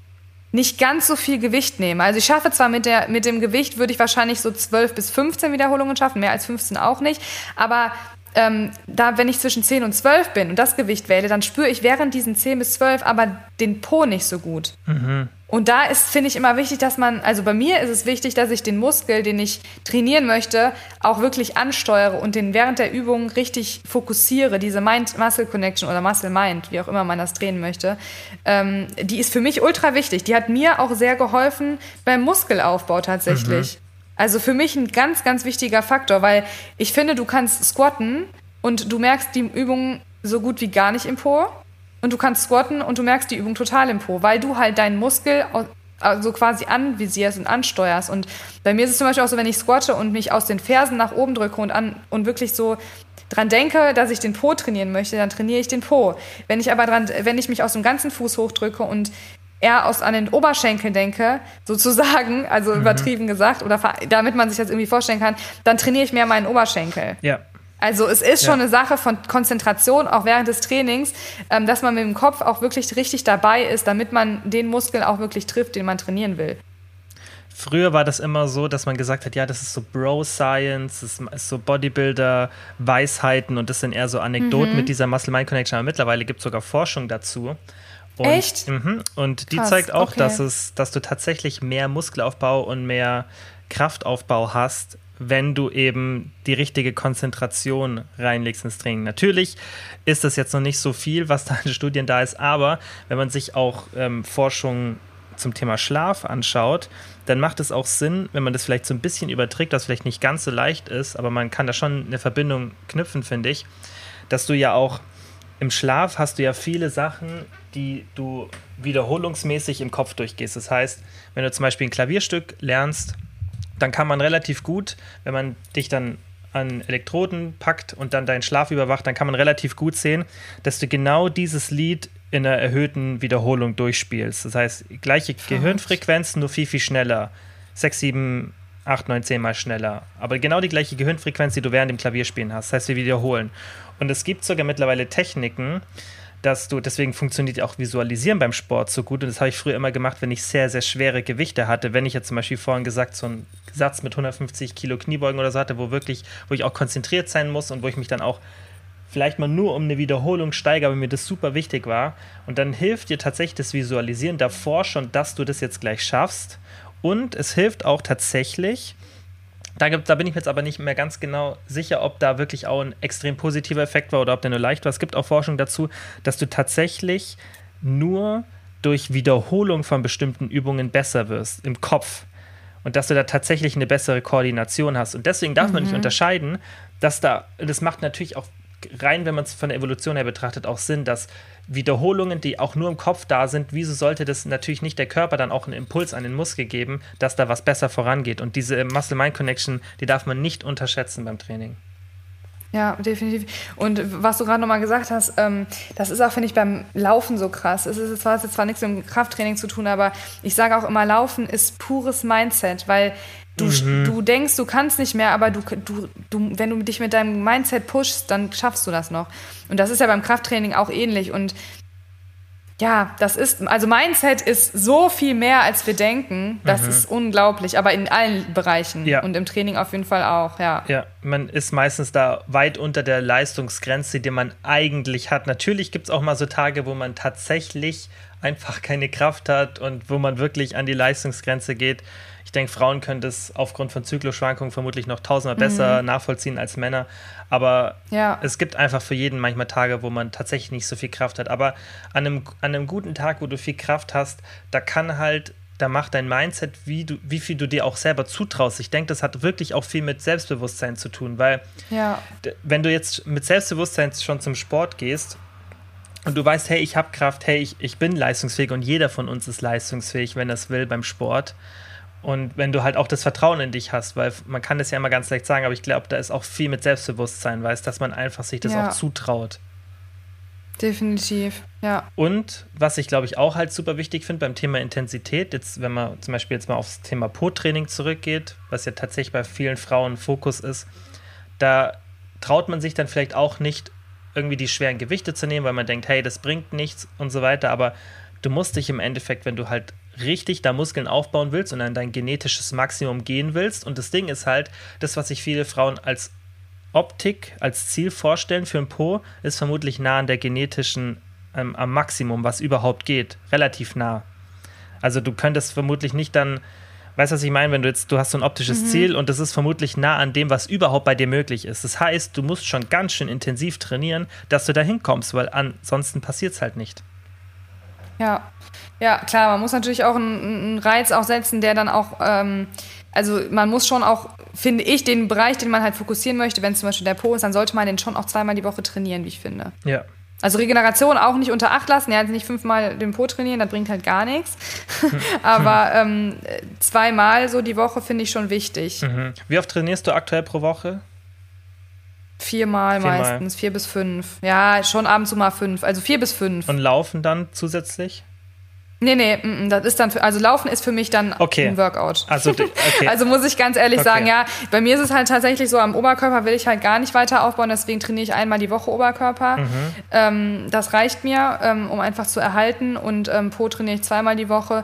nicht ganz so viel Gewicht nehme. Also ich schaffe zwar mit, der, mit dem Gewicht, würde ich wahrscheinlich so 12 bis 15 Wiederholungen schaffen, mehr als 15 auch nicht. Aber ähm, da, wenn ich zwischen 10 und 12 bin und das Gewicht wähle, dann spüre ich während diesen 10 bis 12 aber den Po nicht so gut. Und da ist, finde ich, immer wichtig, dass man, also bei mir ist es wichtig, dass ich den Muskel, den ich trainieren möchte, auch wirklich ansteuere und den während der Übung richtig fokussiere. Diese Mind-Muscle-Connection oder Muscle-Mind, wie auch immer man das drehen möchte, ähm, die ist für mich ultra wichtig. Die hat mir auch sehr geholfen beim Muskelaufbau tatsächlich. Also für mich ein ganz, ganz wichtiger Faktor, weil ich finde, du kannst squatten und du merkst die Übung so gut wie gar nicht im Po. Und du kannst squatten und du merkst die Übung total im Po, weil du halt deinen Muskel also quasi anvisierst und ansteuerst. Und bei mir ist es zum Beispiel auch so, wenn ich squatte und mich aus den Fersen nach oben drücke und, an, und wirklich so dran denke, dass ich den Po trainieren möchte, dann trainiere ich den Po. Wenn ich aber dran, wenn ich mich aus dem ganzen Fuß hochdrücke und eher aus an den Oberschenkel denke, sozusagen, also übertrieben gesagt, oder damit man sich das irgendwie vorstellen kann, dann trainiere ich mehr meinen Oberschenkel. Ja. Also es ist schon Ja. eine Sache von Konzentration, auch während des Trainings, ähm, dass man mit dem Kopf auch wirklich richtig dabei ist, damit man den Muskel auch wirklich trifft, den man trainieren will. Früher war das immer so, dass man gesagt hat, ja, das ist so Bro-Science, das ist so Bodybuilder-Weisheiten und das sind eher so Anekdoten Mhm. mit dieser Muscle-Mind-Connection. Aber mittlerweile gibt es sogar Forschung dazu. Und, Echt? Mhm, und die Krass, zeigt auch, okay. dass, es, dass du tatsächlich mehr Muskelaufbau und mehr Kraftaufbau hast, wenn du eben die richtige Konzentration reinlegst ins Training. Natürlich ist das jetzt noch nicht so viel, was da in Studien da ist, aber wenn man sich auch ähm, Forschung zum Thema Schlaf anschaut, dann macht es auch Sinn, wenn man das vielleicht so ein bisschen überträgt, was vielleicht nicht ganz so leicht ist, aber man kann da schon eine Verbindung knüpfen, finde ich, dass du ja auch im Schlaf hast du ja viele Sachen, die du wiederholungsmäßig im Kopf durchgehst. Das heißt, wenn du zum Beispiel ein Klavierstück lernst, dann kann man relativ gut, wenn man dich dann an Elektroden packt und dann deinen Schlaf überwacht, dann kann man relativ gut sehen, dass du genau dieses Lied in einer erhöhten Wiederholung durchspielst. Das heißt, gleiche Verrückt. Gehirnfrequenz, nur viel, viel schneller. Sechs, sieben, acht, neun, zehn Mal schneller. Aber genau die gleiche Gehirnfrequenz, die du während dem Klavierspielen hast. Das heißt, wir wiederholen. Und es gibt sogar mittlerweile Techniken, dass du, deswegen funktioniert auch Visualisieren beim Sport so gut. Und das habe ich früher immer gemacht, wenn ich sehr, sehr schwere Gewichte hatte. Wenn ich jetzt zum Beispiel vorhin gesagt, so einen Satz mit 150 Kilo Kniebeugen oder so hatte, wo wirklich, wo ich auch konzentriert sein muss und wo ich mich dann auch vielleicht mal nur um eine Wiederholung steigere, weil mir das super wichtig war. Und dann hilft dir tatsächlich das Visualisieren davor schon, dass du das jetzt gleich schaffst. Und es hilft auch tatsächlich, da, da, bin ich mir jetzt aber nicht mehr ganz genau sicher, ob da wirklich auch ein extrem positiver Effekt war oder ob der nur leicht war. Es gibt auch Forschung dazu, dass du tatsächlich nur durch Wiederholung von bestimmten Übungen besser wirst im Kopf und dass du da tatsächlich eine bessere Koordination hast. Und deswegen darf mhm. man nicht mhm. unterscheiden, dass da, das macht natürlich auch rein, wenn man es von der Evolution her betrachtet, auch Sinn, dass Wiederholungen, die auch nur im Kopf da sind, wieso sollte das natürlich nicht der Körper dann auch einen Impuls an den Muskel geben, dass da was besser vorangeht? Und diese Muscle-Mind-Connection, die darf man nicht unterschätzen beim Training. Ja, definitiv. Und was du gerade nochmal gesagt hast, ähm, das ist auch, finde ich, beim Laufen so krass. Es ist zwar, jetzt zwar nichts mit dem Krafttraining zu tun, aber ich sage auch immer, Laufen ist pures Mindset, weil Du, mhm. du denkst, du kannst nicht mehr, aber du, du, du, wenn du dich mit deinem Mindset pushst, dann schaffst du das noch. Und das ist ja beim Krafttraining auch ähnlich. Und ja, das ist, also Mindset ist so viel mehr, als wir denken. Das mhm. ist unglaublich, aber in allen Bereichen ja. und im Training auf jeden Fall auch, ja. Ja, man ist meistens da weit unter der Leistungsgrenze, die man eigentlich hat. Natürlich gibt es auch mal so Tage, wo man tatsächlich einfach keine Kraft hat und wo man wirklich an die Leistungsgrenze geht. Ich denke, Frauen können das aufgrund von Zyklusschwankungen vermutlich noch tausendmal besser mhm. nachvollziehen als Männer. Aber ja. es gibt einfach für jeden manchmal Tage, wo man tatsächlich nicht so viel Kraft hat. Aber an einem, an einem guten Tag, wo du viel Kraft hast, da kann halt da macht dein Mindset, wie, du, wie viel du dir auch selber zutraust. Ich denke, das hat wirklich auch viel mit Selbstbewusstsein zu tun, weil ja. wenn du jetzt mit Selbstbewusstsein schon zum Sport gehst und du weißt, hey, ich habe Kraft, hey, ich, ich bin leistungsfähig und jeder von uns ist leistungsfähig, wenn er es will beim Sport, und wenn du halt auch das Vertrauen in dich hast, weil man kann das ja immer ganz leicht sagen, aber ich glaube, da ist auch viel mit Selbstbewusstsein, weißt, dass man einfach sich das ja. auch zutraut. Definitiv, ja. Und was ich glaube ich auch halt super wichtig finde beim Thema Intensität, jetzt wenn man zum Beispiel jetzt mal aufs Thema Po-Training zurückgeht, was ja tatsächlich bei vielen Frauen Fokus ist, da traut man sich dann vielleicht auch nicht irgendwie die schweren Gewichte zu nehmen, weil man denkt, hey, das bringt nichts und so weiter, aber du musst dich im Endeffekt, wenn du halt richtig da Muskeln aufbauen willst und an dein genetisches Maximum gehen willst. Und das Ding ist halt, das, was sich viele Frauen als Optik, als Ziel vorstellen für ein Po, ist vermutlich nah an der genetischen, ähm, am Maximum, was überhaupt geht. Relativ nah. Also du könntest vermutlich nicht dann, weißt du, was ich meine, wenn du jetzt, du hast so ein optisches mhm. Ziel und das ist vermutlich nah an dem, was überhaupt bei dir möglich ist. Das heißt, du musst schon ganz schön intensiv trainieren, dass du da hinkommst, weil ansonsten passiert es halt nicht. Ja, ja, klar, man muss natürlich auch einen, einen Reiz auch setzen, der dann auch, ähm, also man muss schon auch, finde ich, den Bereich, den man halt fokussieren möchte, wenn es zum Beispiel der Po ist, dann sollte man den schon auch zweimal die Woche trainieren, wie ich finde. Ja. Also Regeneration auch nicht unter Acht lassen, ja, also nicht fünfmal den Po trainieren, das bringt halt gar nichts. Aber ähm, zweimal so die Woche finde ich schon wichtig. Mhm. Wie oft trainierst du aktuell pro Woche? Viermal, Viermal meistens, vier bis fünf. Ja, schon abends mal fünf, also vier bis fünf. Und laufen dann zusätzlich? Nee, nee, mm, mm, das ist dann, für, also Laufen ist für mich dann okay. ein Workout. Also, okay. also muss ich ganz ehrlich okay. sagen, ja, bei mir ist es halt tatsächlich so, am Oberkörper will ich halt gar nicht weiter aufbauen, deswegen trainiere ich einmal die Woche Oberkörper. Mhm. Ähm, das reicht mir, ähm, um einfach zu erhalten und ähm, Po trainiere ich zweimal die Woche.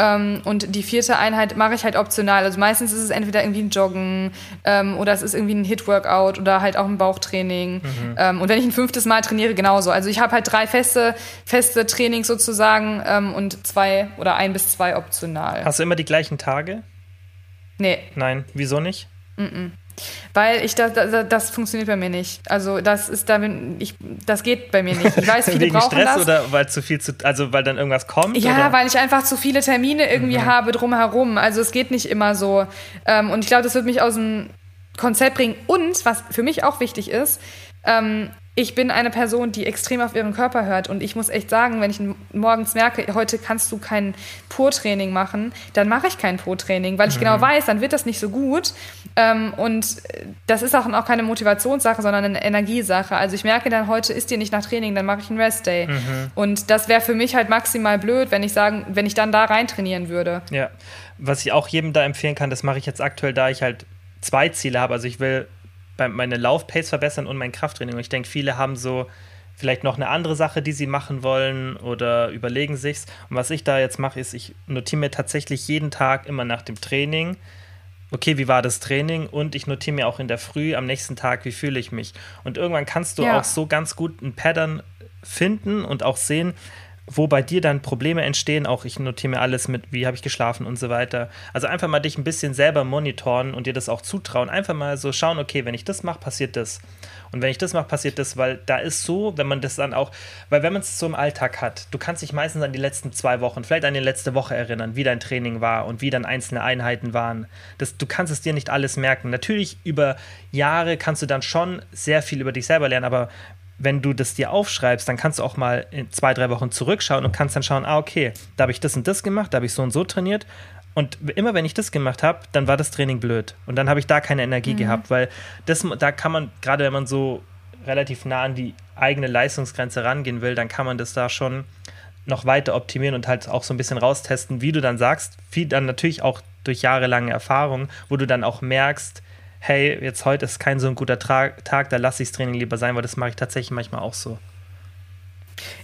Ähm, und die vierte Einheit mache ich halt optional. Also meistens ist es entweder irgendwie ein Joggen ähm, oder es ist irgendwie ein Hit-Workout oder halt auch ein Bauchtraining. Mhm. Ähm, und wenn ich ein fünftes Mal trainiere, genauso. Also ich habe halt drei feste, feste Trainings sozusagen ähm, und zwei oder ein bis zwei optional. Hast du immer die gleichen Tage? Nee. Nein, wieso nicht? Mm -mm. Weil ich das, das, das, funktioniert bei mir nicht. Also das ist da ich das geht bei mir nicht. Ich weiß, viele Wegen brauchen Stress das. oder weil zu viel zu also weil dann irgendwas kommt? Ja, oder? weil ich einfach zu viele Termine irgendwie mhm. habe drumherum. Also es geht nicht immer so. Ähm, und ich glaube, das wird mich aus dem Konzept bringen. Und was für mich auch wichtig ist, ähm, ich bin eine Person, die extrem auf ihren Körper hört. Und ich muss echt sagen, wenn ich morgens merke, heute kannst du kein Po-Training machen, dann mache ich kein Po-Training, weil ich genau mhm. genau weiß, dann wird das nicht so gut. Ähm, und das ist auch, auch keine Motivationssache, sondern eine Energiesache. Also ich merke dann, heute ist dir nicht nach Training, dann mache ich einen Rest-Day. Mhm. Und das wäre für mich halt maximal blöd, wenn ich sagen, wenn ich dann da rein trainieren würde. Ja, was ich auch jedem da empfehlen kann, das mache ich jetzt aktuell, da ich halt zwei Ziele habe. Also ich will meine Laufpace verbessern und mein Krafttraining. Und ich denke, viele haben so vielleicht noch eine andere Sache, die sie machen wollen oder überlegen sich's. Und was ich da jetzt mache, ist, ich notiere mir tatsächlich jeden Tag immer nach dem Training, okay, wie war das Training? Und ich notiere mir auch in der Früh am nächsten Tag, wie fühle ich mich. Und irgendwann kannst du ja. auch so ganz gut ein Pattern finden und auch sehen, wo bei dir dann Probleme entstehen, auch ich notiere mir alles mit, wie habe ich geschlafen und so weiter. Also einfach mal dich ein bisschen selber monitoren und dir das auch zutrauen. Einfach mal so schauen, okay, wenn ich das mache, passiert das. Und wenn ich das mache, passiert das, weil da ist so, wenn man das dann auch, weil wenn man es so im Alltag hat, du kannst dich meistens an die letzten zwei Wochen, vielleicht an die letzte Woche erinnern, wie dein Training war und wie dann einzelne Einheiten waren. Das, du kannst es dir nicht alles merken. Natürlich über Jahre kannst du dann schon sehr viel über dich selber lernen, aber wenn du das dir aufschreibst, dann kannst du auch mal in zwei, drei Wochen zurückschauen und kannst dann schauen, ah, okay, da habe ich das und das gemacht, da habe ich so und so trainiert. Und immer wenn ich das gemacht habe, dann war das Training blöd. Und dann habe ich da keine Energie mhm. gehabt, weil das, da kann man, gerade wenn man so relativ nah an die eigene Leistungsgrenze rangehen will, dann kann man das da schon noch weiter optimieren und halt auch so ein bisschen raustesten, wie du dann sagst, viel dann natürlich auch durch jahrelange Erfahrung, wo du dann auch merkst, hey, jetzt heute ist kein so ein guter Tag, da lasse ich das Training lieber sein, weil das mache ich tatsächlich manchmal auch so.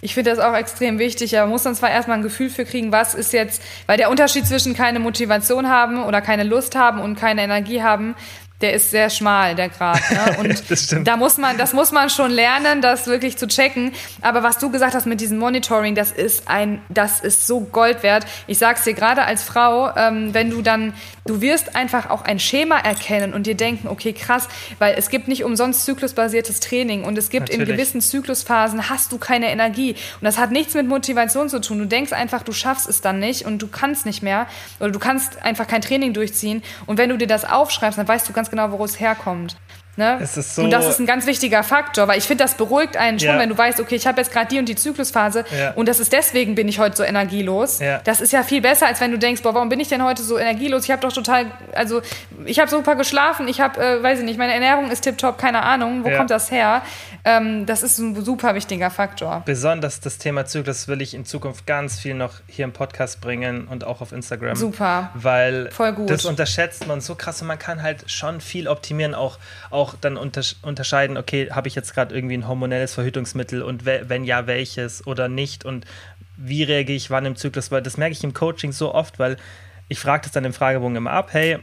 Ich finde das auch extrem wichtig. Man muss dann zwar erstmal ein Gefühl für kriegen, was ist jetzt, weil der Unterschied zwischen keine Motivation haben oder keine Lust haben und keine Energie haben, der ist sehr schmal, der Grad. Ne? Und da muss man, das muss man schon lernen, das wirklich zu checken. Aber was du gesagt hast mit diesem Monitoring, das ist ein, das ist so Gold wert. Ich sag's dir gerade als Frau, ähm, wenn du dann, du wirst einfach auch ein Schema erkennen und dir denken, okay, krass, weil es gibt nicht umsonst zyklusbasiertes Training und es gibt Natürlich. in gewissen Zyklusphasen hast du keine Energie. Und das hat nichts mit Motivation zu tun. Du denkst einfach, du schaffst es dann nicht und du kannst nicht mehr oder du kannst einfach kein Training durchziehen. Und wenn du dir das aufschreibst, dann weißt du ganz ganz genau, wo es herkommt. Ne? So und das ist ein ganz wichtiger Faktor, weil ich finde, das beruhigt einen schon, ja. wenn du weißt, okay, ich habe jetzt gerade die und die Zyklusphase ja. und das ist deswegen bin ich heute so energielos. Ja. Das ist ja viel besser, als wenn du denkst, boah, warum bin ich denn heute so energielos? Ich habe doch total, also ich habe super geschlafen, ich habe, äh, weiß ich nicht, meine Ernährung ist tipptopp, keine Ahnung, wo kommt das her? Ähm, das ist ein super wichtiger Faktor. Besonders das Thema Zyklus will ich in Zukunft ganz viel noch hier im Podcast bringen und auch auf Instagram. Super. Weil Voll gut. das unterschätzt man so krass und man kann halt schon viel optimieren, auch, auch auch dann unterscheiden, okay, habe ich jetzt gerade irgendwie ein hormonelles Verhütungsmittel und wenn ja, welches oder nicht und wie reagiere ich wann im Zyklus, weil das merke ich im Coaching so oft, weil ich frage das dann im Fragebogen immer ab, hey,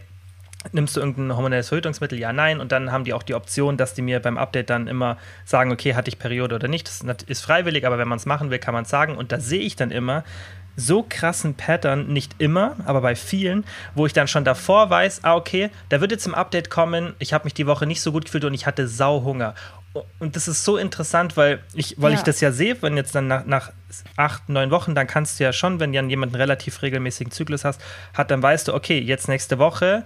nimmst du irgendein hormonelles Verhütungsmittel? Ja, nein. Und dann haben die auch die Option, dass die mir beim Update dann immer sagen, okay, hatte ich Periode oder nicht. Das ist freiwillig, aber wenn man es machen will, kann man es sagen. Und da sehe ich dann immer, so krassen Pattern, nicht immer, aber bei vielen, wo ich dann schon davor weiß, ah, okay, da wird jetzt im Update kommen, ich habe mich die Woche nicht so gut gefühlt und ich hatte Sauhunger. Und das ist so interessant, weil ich, weil ja. ich das ja sehe, wenn jetzt dann nach, nach acht, neun Wochen, dann kannst du ja schon, wenn dann jemand einen relativ regelmäßigen Zyklus hast, hat, dann weißt du, okay, jetzt nächste Woche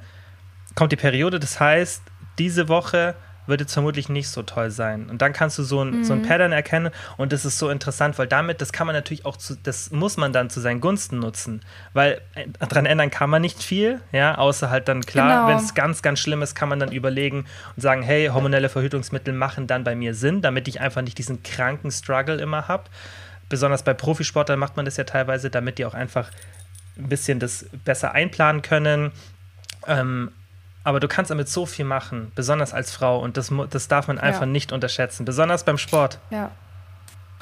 kommt die Periode, das heißt, diese Woche wird jetzt vermutlich nicht so toll sein. Und dann kannst du so ein, mhm. so ein mhm. Pattern erkennen und das ist so interessant, weil damit, das kann man natürlich auch, zu, das muss man dann zu seinen Gunsten nutzen, weil äh, daran ändern kann man nicht viel, ja, außer halt dann klar, genau. wenn es ganz, ganz schlimm ist, kann man dann überlegen und sagen, hey, hormonelle Verhütungsmittel machen dann bei mir Sinn, damit ich einfach nicht diesen kranken Struggle immer habe. Besonders bei Profisportlern macht man das ja teilweise, damit die auch einfach ein bisschen das besser einplanen können. Ähm, aber du kannst damit so viel machen, besonders als Frau. Und das, das darf man einfach ja. nicht unterschätzen, besonders beim Sport. Ja.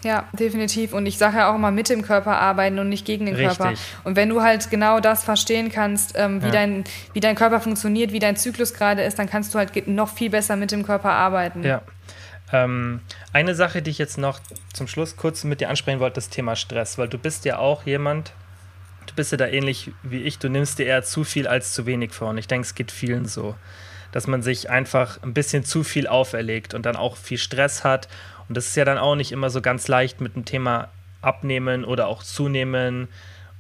Ja, definitiv. Und ich sage ja auch immer mit dem Körper arbeiten und nicht gegen den Richtig. Körper. Und wenn du halt genau das verstehen kannst, ähm, wie, ja. dein, wie dein Körper funktioniert, wie dein Zyklus gerade ist, dann kannst du halt noch viel besser mit dem Körper arbeiten. Ja. Ähm, eine Sache, die ich jetzt noch zum Schluss kurz mit dir ansprechen wollte, das Thema Stress, weil du bist ja auch jemand, du bist ja da ähnlich wie ich, du nimmst dir eher zu viel als zu wenig vor. Und ich denke, es geht vielen so. dass man sich einfach ein bisschen zu viel auferlegt und dann auch viel Stress hat. Und das ist ja dann auch nicht immer so ganz leicht mit dem Thema Abnehmen oder auch Zunehmen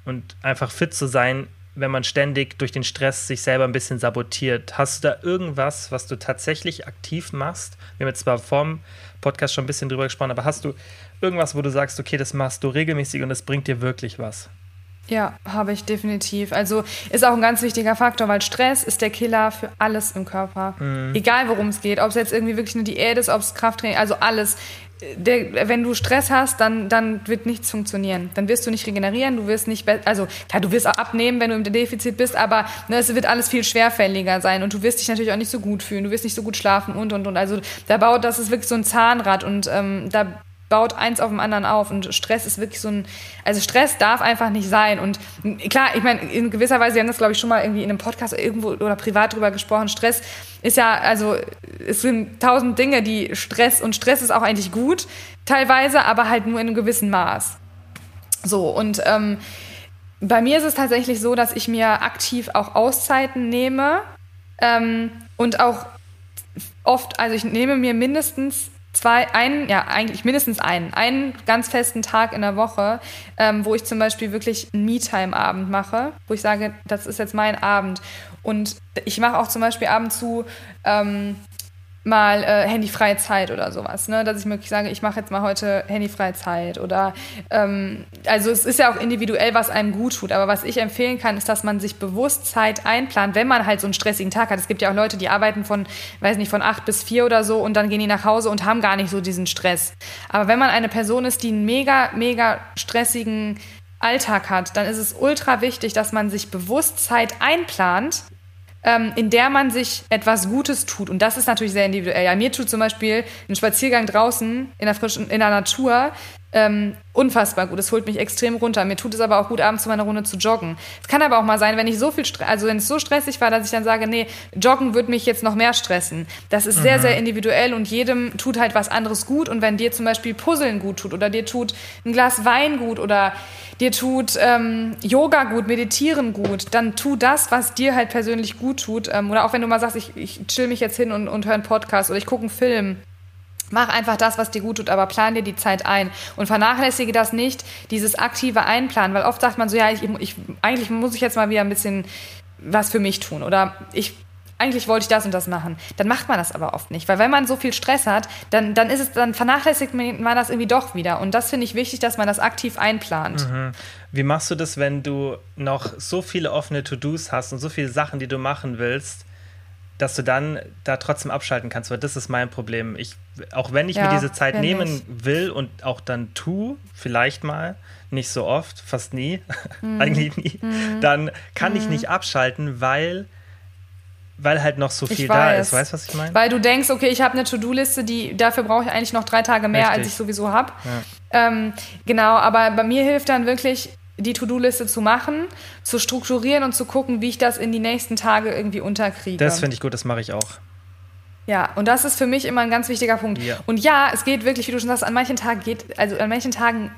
und einfach fit zu sein, wenn man ständig durch den Stress sich selber ein bisschen sabotiert. Hast du da irgendwas, was du tatsächlich aktiv machst? Wir haben jetzt zwar vorm Podcast schon ein bisschen drüber gesprochen, aber hast du irgendwas, wo du sagst, okay, das machst du regelmäßig und das bringt dir wirklich was? Ja, habe ich definitiv. Also ist auch ein ganz wichtiger Faktor, weil Stress ist der Killer für alles im Körper. Mhm. Egal worum es geht, ob es jetzt irgendwie wirklich eine Diät ist, ob es Krafttraining, also alles der, wenn du Stress hast, dann, dann wird nichts funktionieren. Dann wirst du nicht regenerieren, du wirst nicht, also klar, du wirst auch abnehmen, wenn du im Defizit bist, aber ne, es wird alles viel schwerfälliger sein und du wirst dich natürlich auch nicht so gut fühlen, du wirst nicht so gut schlafen und und und. Also da baut, das ist wirklich so ein Zahnrad und ähm, da baut eins auf dem anderen auf und Stress ist wirklich so ein, also Stress darf einfach nicht sein und klar, ich meine, in gewisser Weise, wir haben das glaube ich schon mal irgendwie in einem Podcast irgendwo oder privat drüber gesprochen, Stress ist ja, also es sind tausend Dinge, die Stress und Stress ist auch eigentlich gut teilweise, aber halt nur in einem gewissen Maß. So und ähm, bei mir ist es tatsächlich so, dass ich mir aktiv auch Auszeiten nehme ähm, und auch oft, also ich nehme mir mindestens zwei, einen, ja, eigentlich mindestens einen, einen ganz festen Tag in der Woche, ähm, wo ich zum Beispiel wirklich einen Me-Time-Abend mache, wo ich sage, das ist jetzt mein Abend. Und ich mache auch zum Beispiel ab und zu ähm, mal äh, handyfreie Zeit oder sowas, ne? dass ich wirklich sage, ich mache jetzt mal heute handyfreie Zeit oder ähm, also es ist ja auch individuell, was einem gut tut, aber was ich empfehlen kann, ist, dass man sich bewusst Zeit einplant, wenn man halt so einen stressigen Tag hat. Es gibt ja auch Leute, die arbeiten von, weiß nicht, von acht bis vier oder so und dann gehen die nach Hause und haben gar nicht so diesen Stress. Aber wenn man eine Person ist, die einen mega, mega stressigen Alltag hat, dann ist es ultra wichtig, dass man sich bewusst Zeit einplant, ähm, in der man sich etwas Gutes tut. Und das ist natürlich sehr individuell. Ja, mir tut zum Beispiel ein Spaziergang draußen in der frischen, in der Natur ähm, unfassbar gut. Es holt mich extrem runter. Mir tut es aber auch gut, abends zu meiner Runde zu joggen. Es kann aber auch mal sein, wenn ich so viel, Stress, also wenn es so stressig war, dass ich dann sage, nee, joggen wird mich jetzt noch mehr stressen. Das ist mhm. sehr, sehr individuell und jedem tut halt was anderes gut. Und wenn dir zum Beispiel Puzzeln gut tut oder dir tut ein Glas Wein gut oder dir tut ähm, Yoga gut, Meditieren gut, dann tu das, was dir halt persönlich gut tut. Ähm, oder auch wenn du mal sagst, ich, ich chill mich jetzt hin und, und höre einen Podcast oder ich gucke einen Film Mach einfach das, was dir gut tut, aber plan dir die Zeit ein und vernachlässige das nicht, dieses aktive Einplanen, weil oft sagt man so, ja, ich, ich, eigentlich muss ich jetzt mal wieder ein bisschen was für mich tun oder ich eigentlich wollte ich das und das machen. Dann macht man das aber oft nicht, weil wenn man so viel Stress hat, dann, dann ist es, dann vernachlässigt man das irgendwie doch wieder. Und das finde ich wichtig, dass man das aktiv einplant. Mhm. Wie machst du das, wenn du noch so viele offene To-Dos hast und so viele Sachen, die du machen willst? Dass du dann da trotzdem abschalten kannst, weil das ist mein Problem. Ich, auch wenn ich ja, mir diese Zeit nehmen ich. will und auch dann tu, vielleicht mal, nicht so oft, fast nie, mhm. eigentlich nie, mhm. dann kann mhm. ich nicht abschalten, weil weil halt noch so viel da ist. Weißt du, was ich meine? Weil du denkst, okay, ich habe eine To-Do-Liste, die dafür brauche ich eigentlich noch drei Tage mehr, Richtig. als ich sowieso habe. Ja. Ähm, genau, aber bei mir hilft dann wirklich die To-Do-Liste zu machen, zu strukturieren und zu gucken, wie ich das in die nächsten Tage irgendwie unterkriege. Das finde ich gut, das mache ich auch. Ja, und das ist für mich immer ein ganz wichtiger Punkt. Ja. Und ja, es geht wirklich, wie du schon sagst, an manchen Tagen geht, also an manchen Tagen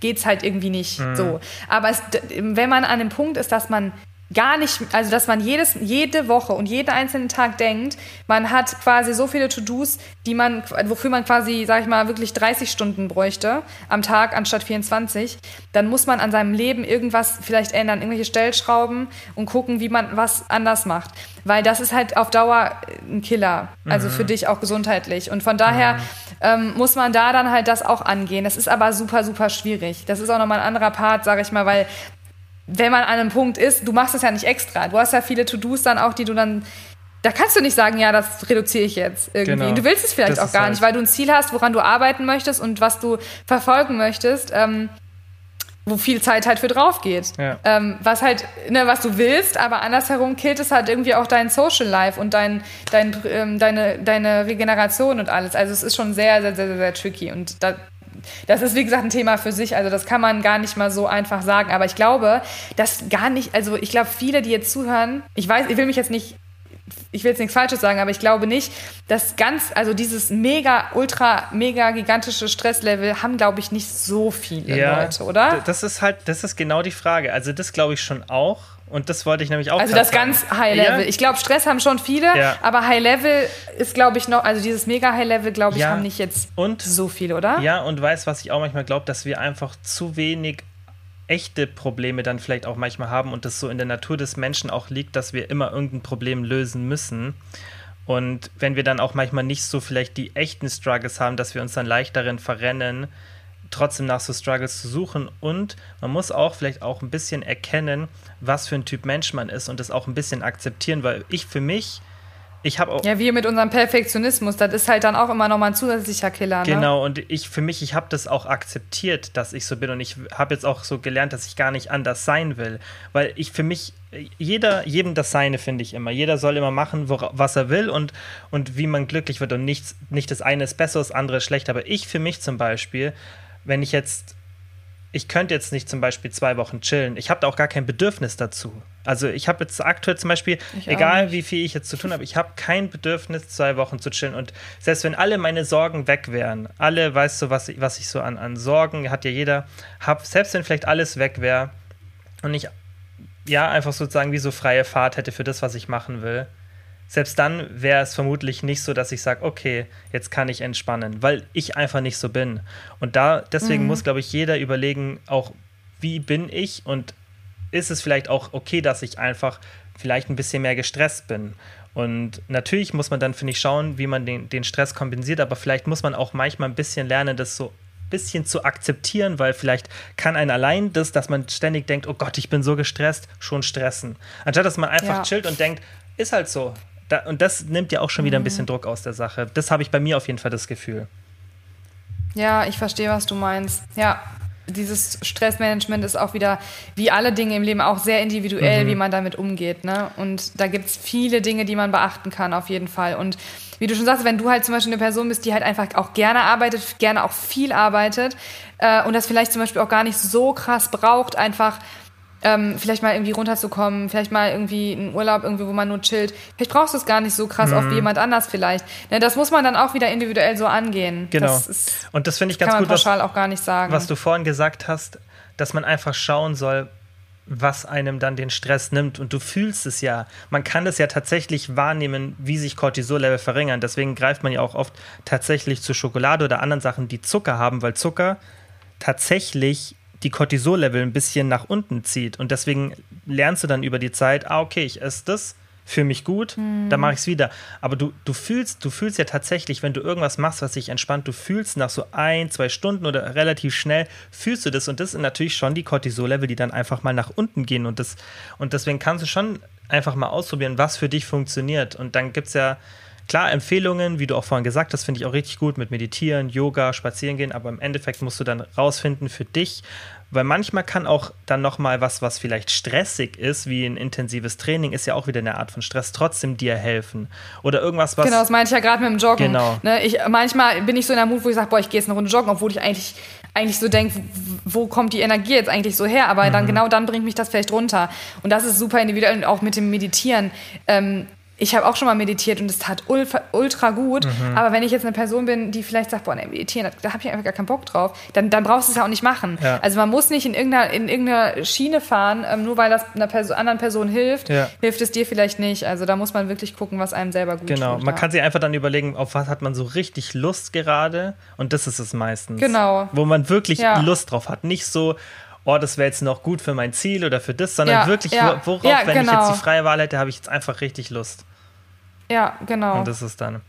geht es halt irgendwie nicht mhm. so. Aber es, wenn man an dem Punkt ist, dass man gar nicht, also dass man jedes, jede Woche und jeden einzelnen Tag denkt, man hat quasi so viele To-Dos, die man, wofür man quasi, sag ich mal, wirklich 30 Stunden bräuchte am Tag anstatt 24, dann muss man an seinem Leben irgendwas vielleicht ändern, irgendwelche Stellschrauben und gucken, wie man was anders macht. Weil das ist halt auf Dauer ein Killer, also mhm. für dich auch gesundheitlich. Und von daher mhm. ähm, muss man da dann halt das auch angehen. Das ist aber super, super schwierig. Das ist auch nochmal ein anderer Part, sag ich mal, weil wenn man an einem Punkt ist, du machst das ja nicht extra. Du hast ja viele To-Dos dann auch, die du dann da kannst du nicht sagen, ja, das reduziere ich jetzt irgendwie. Genau. Du willst es vielleicht das auch gar halt nicht, weil du ein Ziel hast, woran du arbeiten möchtest und was du verfolgen möchtest, ähm, wo viel Zeit halt für drauf geht. Ja. Ähm, was halt, ne, was du willst, aber andersherum killt es halt irgendwie auch dein Social Life und dein, dein, ähm, deine, deine Regeneration und alles. Also es ist schon sehr, sehr, sehr, sehr, sehr tricky und da, das ist, wie gesagt, ein Thema für sich. Also das kann man gar nicht mal so einfach sagen. Aber ich glaube, dass gar nicht, also ich glaube, viele, die jetzt zuhören, ich weiß, ich will mich jetzt nicht ich will jetzt nichts Falsches sagen, aber ich glaube nicht, dass ganz, also dieses mega, ultra, mega gigantische Stresslevel haben, glaube ich, nicht so viele ja, Leute, oder? Das ist halt, das ist genau die Frage. Also das glaube ich schon auch, Und das wollte ich nämlich auch. Also das ganz High Level. Ja? Ich glaube, Stress haben schon viele, ja. aber High Level ist, glaube ich, noch, also dieses mega High Level, glaube ich, ja. haben nicht jetzt und, so viele, oder? Ja, und weißt, was ich auch manchmal glaube, dass wir einfach zu wenig echte Probleme dann vielleicht auch manchmal haben und das so in der Natur des Menschen auch liegt, dass wir immer irgendein Problem lösen müssen. Und wenn wir dann auch manchmal nicht so vielleicht die echten Struggles haben, dass wir uns dann leicht darin verrennen, trotzdem nach so Struggles zu suchen. Und man muss auch vielleicht auch ein bisschen erkennen, was für ein Typ Mensch man ist und das auch ein bisschen akzeptieren, weil ich für mich ich habe Ja, wir mit unserem Perfektionismus, das ist halt dann auch immer nochmal ein zusätzlicher Killer. Ne? Genau, und ich für mich, ich habe das auch akzeptiert, dass ich so bin und ich habe jetzt auch so gelernt, dass ich gar nicht anders sein will, weil ich für mich jeder jedem das seine finde ich immer. Jeder soll immer machen, wo, was er will und und wie man glücklich wird und nichts nicht das eine ist besser, das andere ist schlecht, aber ich für mich zum Beispiel, wenn ich jetzt ich könnte jetzt nicht zum Beispiel zwei Wochen chillen. Ich habe da auch gar kein Bedürfnis dazu. Also ich habe jetzt aktuell zum Beispiel, ich egal wie viel ich jetzt zu tun habe, ich habe kein Bedürfnis, zwei Wochen zu chillen. Und selbst wenn alle meine Sorgen weg wären, alle, weißt du, was ich, was ich so an, an Sorgen hat ja jeder, hab, selbst wenn vielleicht alles weg wäre und ich ja einfach sozusagen wie so freie Fahrt hätte für das, was ich machen will, selbst dann wäre es vermutlich nicht so, dass ich sage, okay, jetzt kann ich entspannen, weil ich einfach nicht so bin. Und da, deswegen mhm. muss, glaube ich, jeder überlegen, auch wie bin ich und ist es vielleicht auch okay, dass ich einfach vielleicht ein bisschen mehr gestresst bin. Und natürlich muss man dann, finde ich, schauen, wie man den, den Stress kompensiert, aber vielleicht muss man auch manchmal ein bisschen lernen, das so ein bisschen zu akzeptieren, weil vielleicht kann ein allein das, dass man ständig denkt, oh Gott, ich bin so gestresst, schon stressen. Anstatt dass man einfach ja. chillt und denkt, ist halt so, da, und das nimmt ja auch schon wieder ein mhm. bisschen Druck aus der Sache. Das habe ich bei mir auf jeden Fall das Gefühl. Ja, ich verstehe, was du meinst. Ja, dieses Stressmanagement ist auch wieder, wie alle Dinge im Leben, auch sehr individuell, mhm. wie man damit umgeht. Ne? Und da gibt es viele Dinge, die man beachten kann, auf jeden Fall. Und wie du schon sagst, wenn du halt zum Beispiel eine Person bist, die halt einfach auch gerne arbeitet, gerne auch viel arbeitet äh, und das vielleicht zum Beispiel auch gar nicht so krass braucht, einfach ähm, vielleicht mal irgendwie runterzukommen, vielleicht mal irgendwie einen Urlaub irgendwie, wo man nur chillt. Vielleicht brauchst du es gar nicht so krass mhm. auf wie jemand anders vielleicht. Ne, das muss man dann auch wieder individuell so angehen. Genau. Das ist, Und das finde ich ganz kann man gut, pauschal was, auch gar nicht sagen. was du vorhin gesagt hast, dass man einfach schauen soll, was einem dann den Stress nimmt. Und du fühlst es ja. Man kann es ja tatsächlich wahrnehmen, wie sich Cortisol-Level verringern. Deswegen greift man ja auch oft tatsächlich zu Schokolade oder anderen Sachen, die Zucker haben, weil Zucker tatsächlich die Cortisol-Level ein bisschen nach unten zieht. Und deswegen lernst du dann über die Zeit, ah, okay, ich esse das, fühle mich gut, mhm. dann mache ich es wieder. Aber du, du fühlst, du fühlst ja tatsächlich, wenn du irgendwas machst, was dich entspannt, du fühlst nach so ein, zwei Stunden oder relativ schnell, fühlst du das. Und das sind natürlich schon die Cortisol-Level, die dann einfach mal nach unten gehen. Und, das, und deswegen kannst du schon einfach mal ausprobieren, was für dich funktioniert. Und dann gibt es ja Klar, Empfehlungen, wie du auch vorhin gesagt hast, finde ich auch richtig gut mit Meditieren, Yoga, Spazieren gehen, aber im Endeffekt musst du dann rausfinden für dich, weil manchmal kann auch dann nochmal was, was vielleicht stressig ist, wie ein intensives Training, ist ja auch wieder eine Art von Stress, trotzdem dir helfen. Oder irgendwas, was. Genau, das meinte ich ja gerade mit dem Joggen. Genau. Ne, ich, manchmal bin ich so in der Mut, wo ich sage, boah, ich gehe jetzt eine Runde joggen, obwohl ich eigentlich, eigentlich so denke, wo kommt die Energie jetzt eigentlich so her? Aber mhm. dann genau dann bringt mich das vielleicht runter. Und das ist super individuell und auch mit dem Meditieren. Ähm, ich habe auch schon mal meditiert und es tat ultra, gut. Mhm. Aber wenn ich jetzt eine Person bin, die vielleicht sagt, boah, nee, meditieren, da, habe ich einfach gar keinen Bock drauf, dann, dann brauchst du es ja auch nicht machen. Ja. Also man muss nicht in irgendeiner, in irgendeiner Schiene fahren, ähm, nur weil das einer Person, anderen Person hilft, ja. hilft es dir vielleicht nicht. Also da muss man wirklich gucken, was einem selber gut genau. tut. Genau, man kann sich einfach dann überlegen, auf was hat man so richtig Lust gerade und das ist es meistens. Genau. Wo man wirklich ja. Lust drauf hat. Nicht so, oh, das wäre jetzt noch gut für mein Ziel oder für das, sondern ja, wirklich, ja, worauf, ja, wenn genau. ich jetzt die genau. freie Wahl hätte, habe ich jetzt einfach richtig Lust. Ja, genau. Und das ist dann.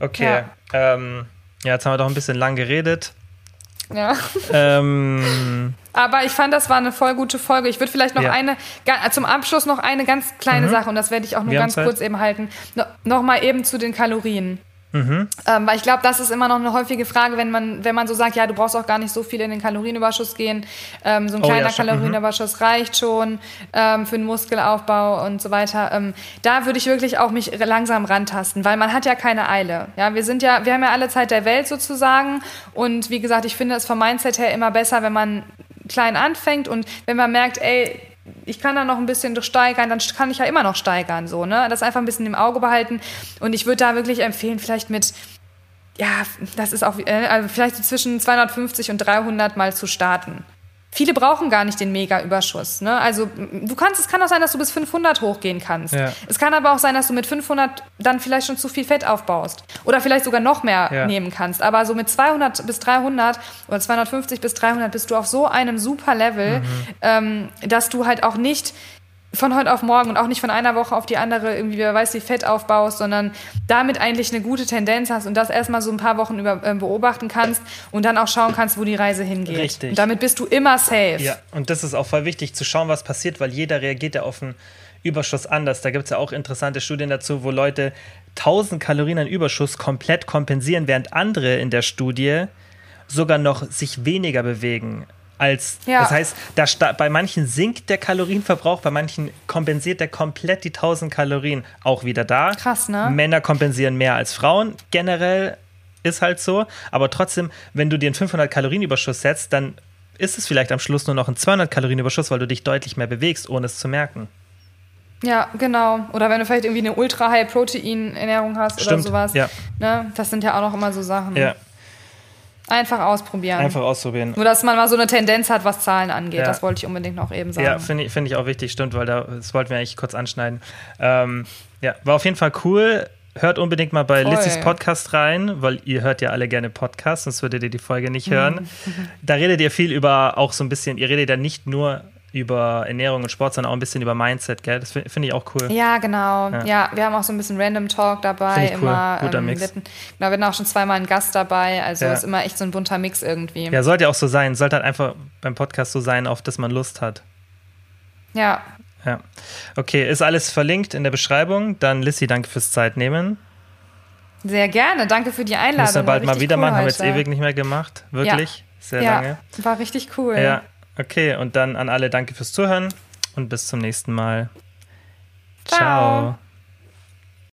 Okay. Ja, ähm, jetzt haben wir doch ein bisschen lang geredet. Ja. Ähm, Aber ich fand, das war eine voll gute Folge. Ich würde vielleicht noch ja. eine, zum Abschluss noch eine ganz kleine mhm. Sache, und das werde ich auch nur wir ganz kurz eben halten. No, Nochmal eben zu den Kalorien. Mhm. Ähm, weil ich glaube, das ist immer noch eine häufige Frage, wenn man, wenn man so sagt, ja, du brauchst auch gar nicht so viel in den Kalorienüberschuss gehen. Ähm, so ein oh, kleiner ja, Kalorienüberschuss mhm. reicht schon ähm, für den Muskelaufbau und so weiter. Ähm, da würde ich wirklich auch mich langsam rantasten, weil man hat ja keine Eile. Ja, wir sind ja, wir haben ja alle Zeit der Welt sozusagen. Und wie gesagt, ich finde es vom Mindset her immer besser, wenn man klein anfängt und wenn man merkt, ey, ich kann da noch ein bisschen steigern, dann kann ich ja immer noch steigern, so, ne? Das einfach ein bisschen im Auge behalten. Und ich würde da wirklich empfehlen, vielleicht mit, ja, das ist auch, äh, also vielleicht so zwischen 250 und 300 mal zu starten. Viele brauchen gar nicht den Mega-Überschuss. Ne? Also du kannst, es kann auch sein, dass du bis 500 hochgehen kannst. Ja. Es kann aber auch sein, dass du mit 500 dann vielleicht schon zu viel Fett aufbaust oder vielleicht sogar noch mehr Ja. nehmen kannst. Aber so mit 200 bis 300 oder 250 bis 300 bist du auf so einem super Level, Mhm. ähm, dass du halt auch nicht von heute auf morgen und auch nicht von einer Woche auf die andere irgendwie, wer weiß, wie Fett aufbaust, sondern damit eigentlich eine gute Tendenz hast und das erstmal so ein paar Wochen über, äh, beobachten kannst und dann auch schauen kannst, wo die Reise hingeht. Richtig. Und damit bist du immer safe. Ja, und das ist auch voll wichtig zu schauen, was passiert, weil jeder reagiert ja auf einen Überschuss anders. Da gibt es ja auch interessante Studien dazu, wo Leute 1000 Kalorien an Überschuss komplett kompensieren, während andere in der Studie sogar noch sich weniger bewegen. Als, Ja. Das heißt, da bei manchen sinkt der Kalorienverbrauch, bei manchen kompensiert der komplett die 1000 Kalorien auch wieder da. Krass, ne? Männer kompensieren mehr als Frauen. Generell ist halt so. Aber trotzdem, wenn du dir einen 500 Kalorienüberschuss setzt, dann ist es vielleicht am Schluss nur noch ein 200 Kalorienüberschuss, weil du dich deutlich mehr bewegst, ohne es zu merken. Ja, genau. Oder wenn du vielleicht irgendwie eine ultra-high-Protein-Ernährung hast Stimmt, oder sowas. ja. Ne? Das sind ja auch noch immer so Sachen. Ja, Einfach ausprobieren. einfach ausprobieren. Nur, dass man mal so eine Tendenz hat, was Zahlen angeht. Ja. Das wollte ich unbedingt noch eben sagen. Ja, finde ich, find ich auch wichtig, stimmt, weil da, das wollten wir eigentlich kurz anschneiden. Ähm, ja, war auf jeden Fall cool. Hört unbedingt mal bei Voll. Lissys Podcast rein, weil ihr hört ja alle gerne Podcasts, sonst würdet ihr die Folge nicht Mhm. hören. Da redet ihr viel über auch so ein bisschen, ihr redet ja nicht nur über Ernährung und Sport, sondern auch ein bisschen über Mindset, gell? Das finde find ich auch cool. Ja, genau. Ja. Ja. wir haben auch so ein bisschen Random Talk dabei. Ich cool. Immer, Guter ähm, Mix. Wir hatten, genau, wir hatten auch schon zweimal einen Gast dabei. Also Ja. ist immer echt so ein bunter Mix irgendwie. Ja, sollte ja auch so sein. Sollte halt einfach beim Podcast so sein, auf das man Lust hat. Ja, Ja. Okay, ist alles verlinkt in der Beschreibung. Dann Lissy, danke fürs Zeitnehmen. sehr gerne. Danke für die Einladung. Müssen wir bald mal wieder cool machen. Haben wir jetzt heute. ewig nicht mehr gemacht. Wirklich. Sehr ja, lange. war richtig cool. Ja, okay. Und dann an alle danke fürs Zuhören und bis zum nächsten Mal. Ciao. Ciao.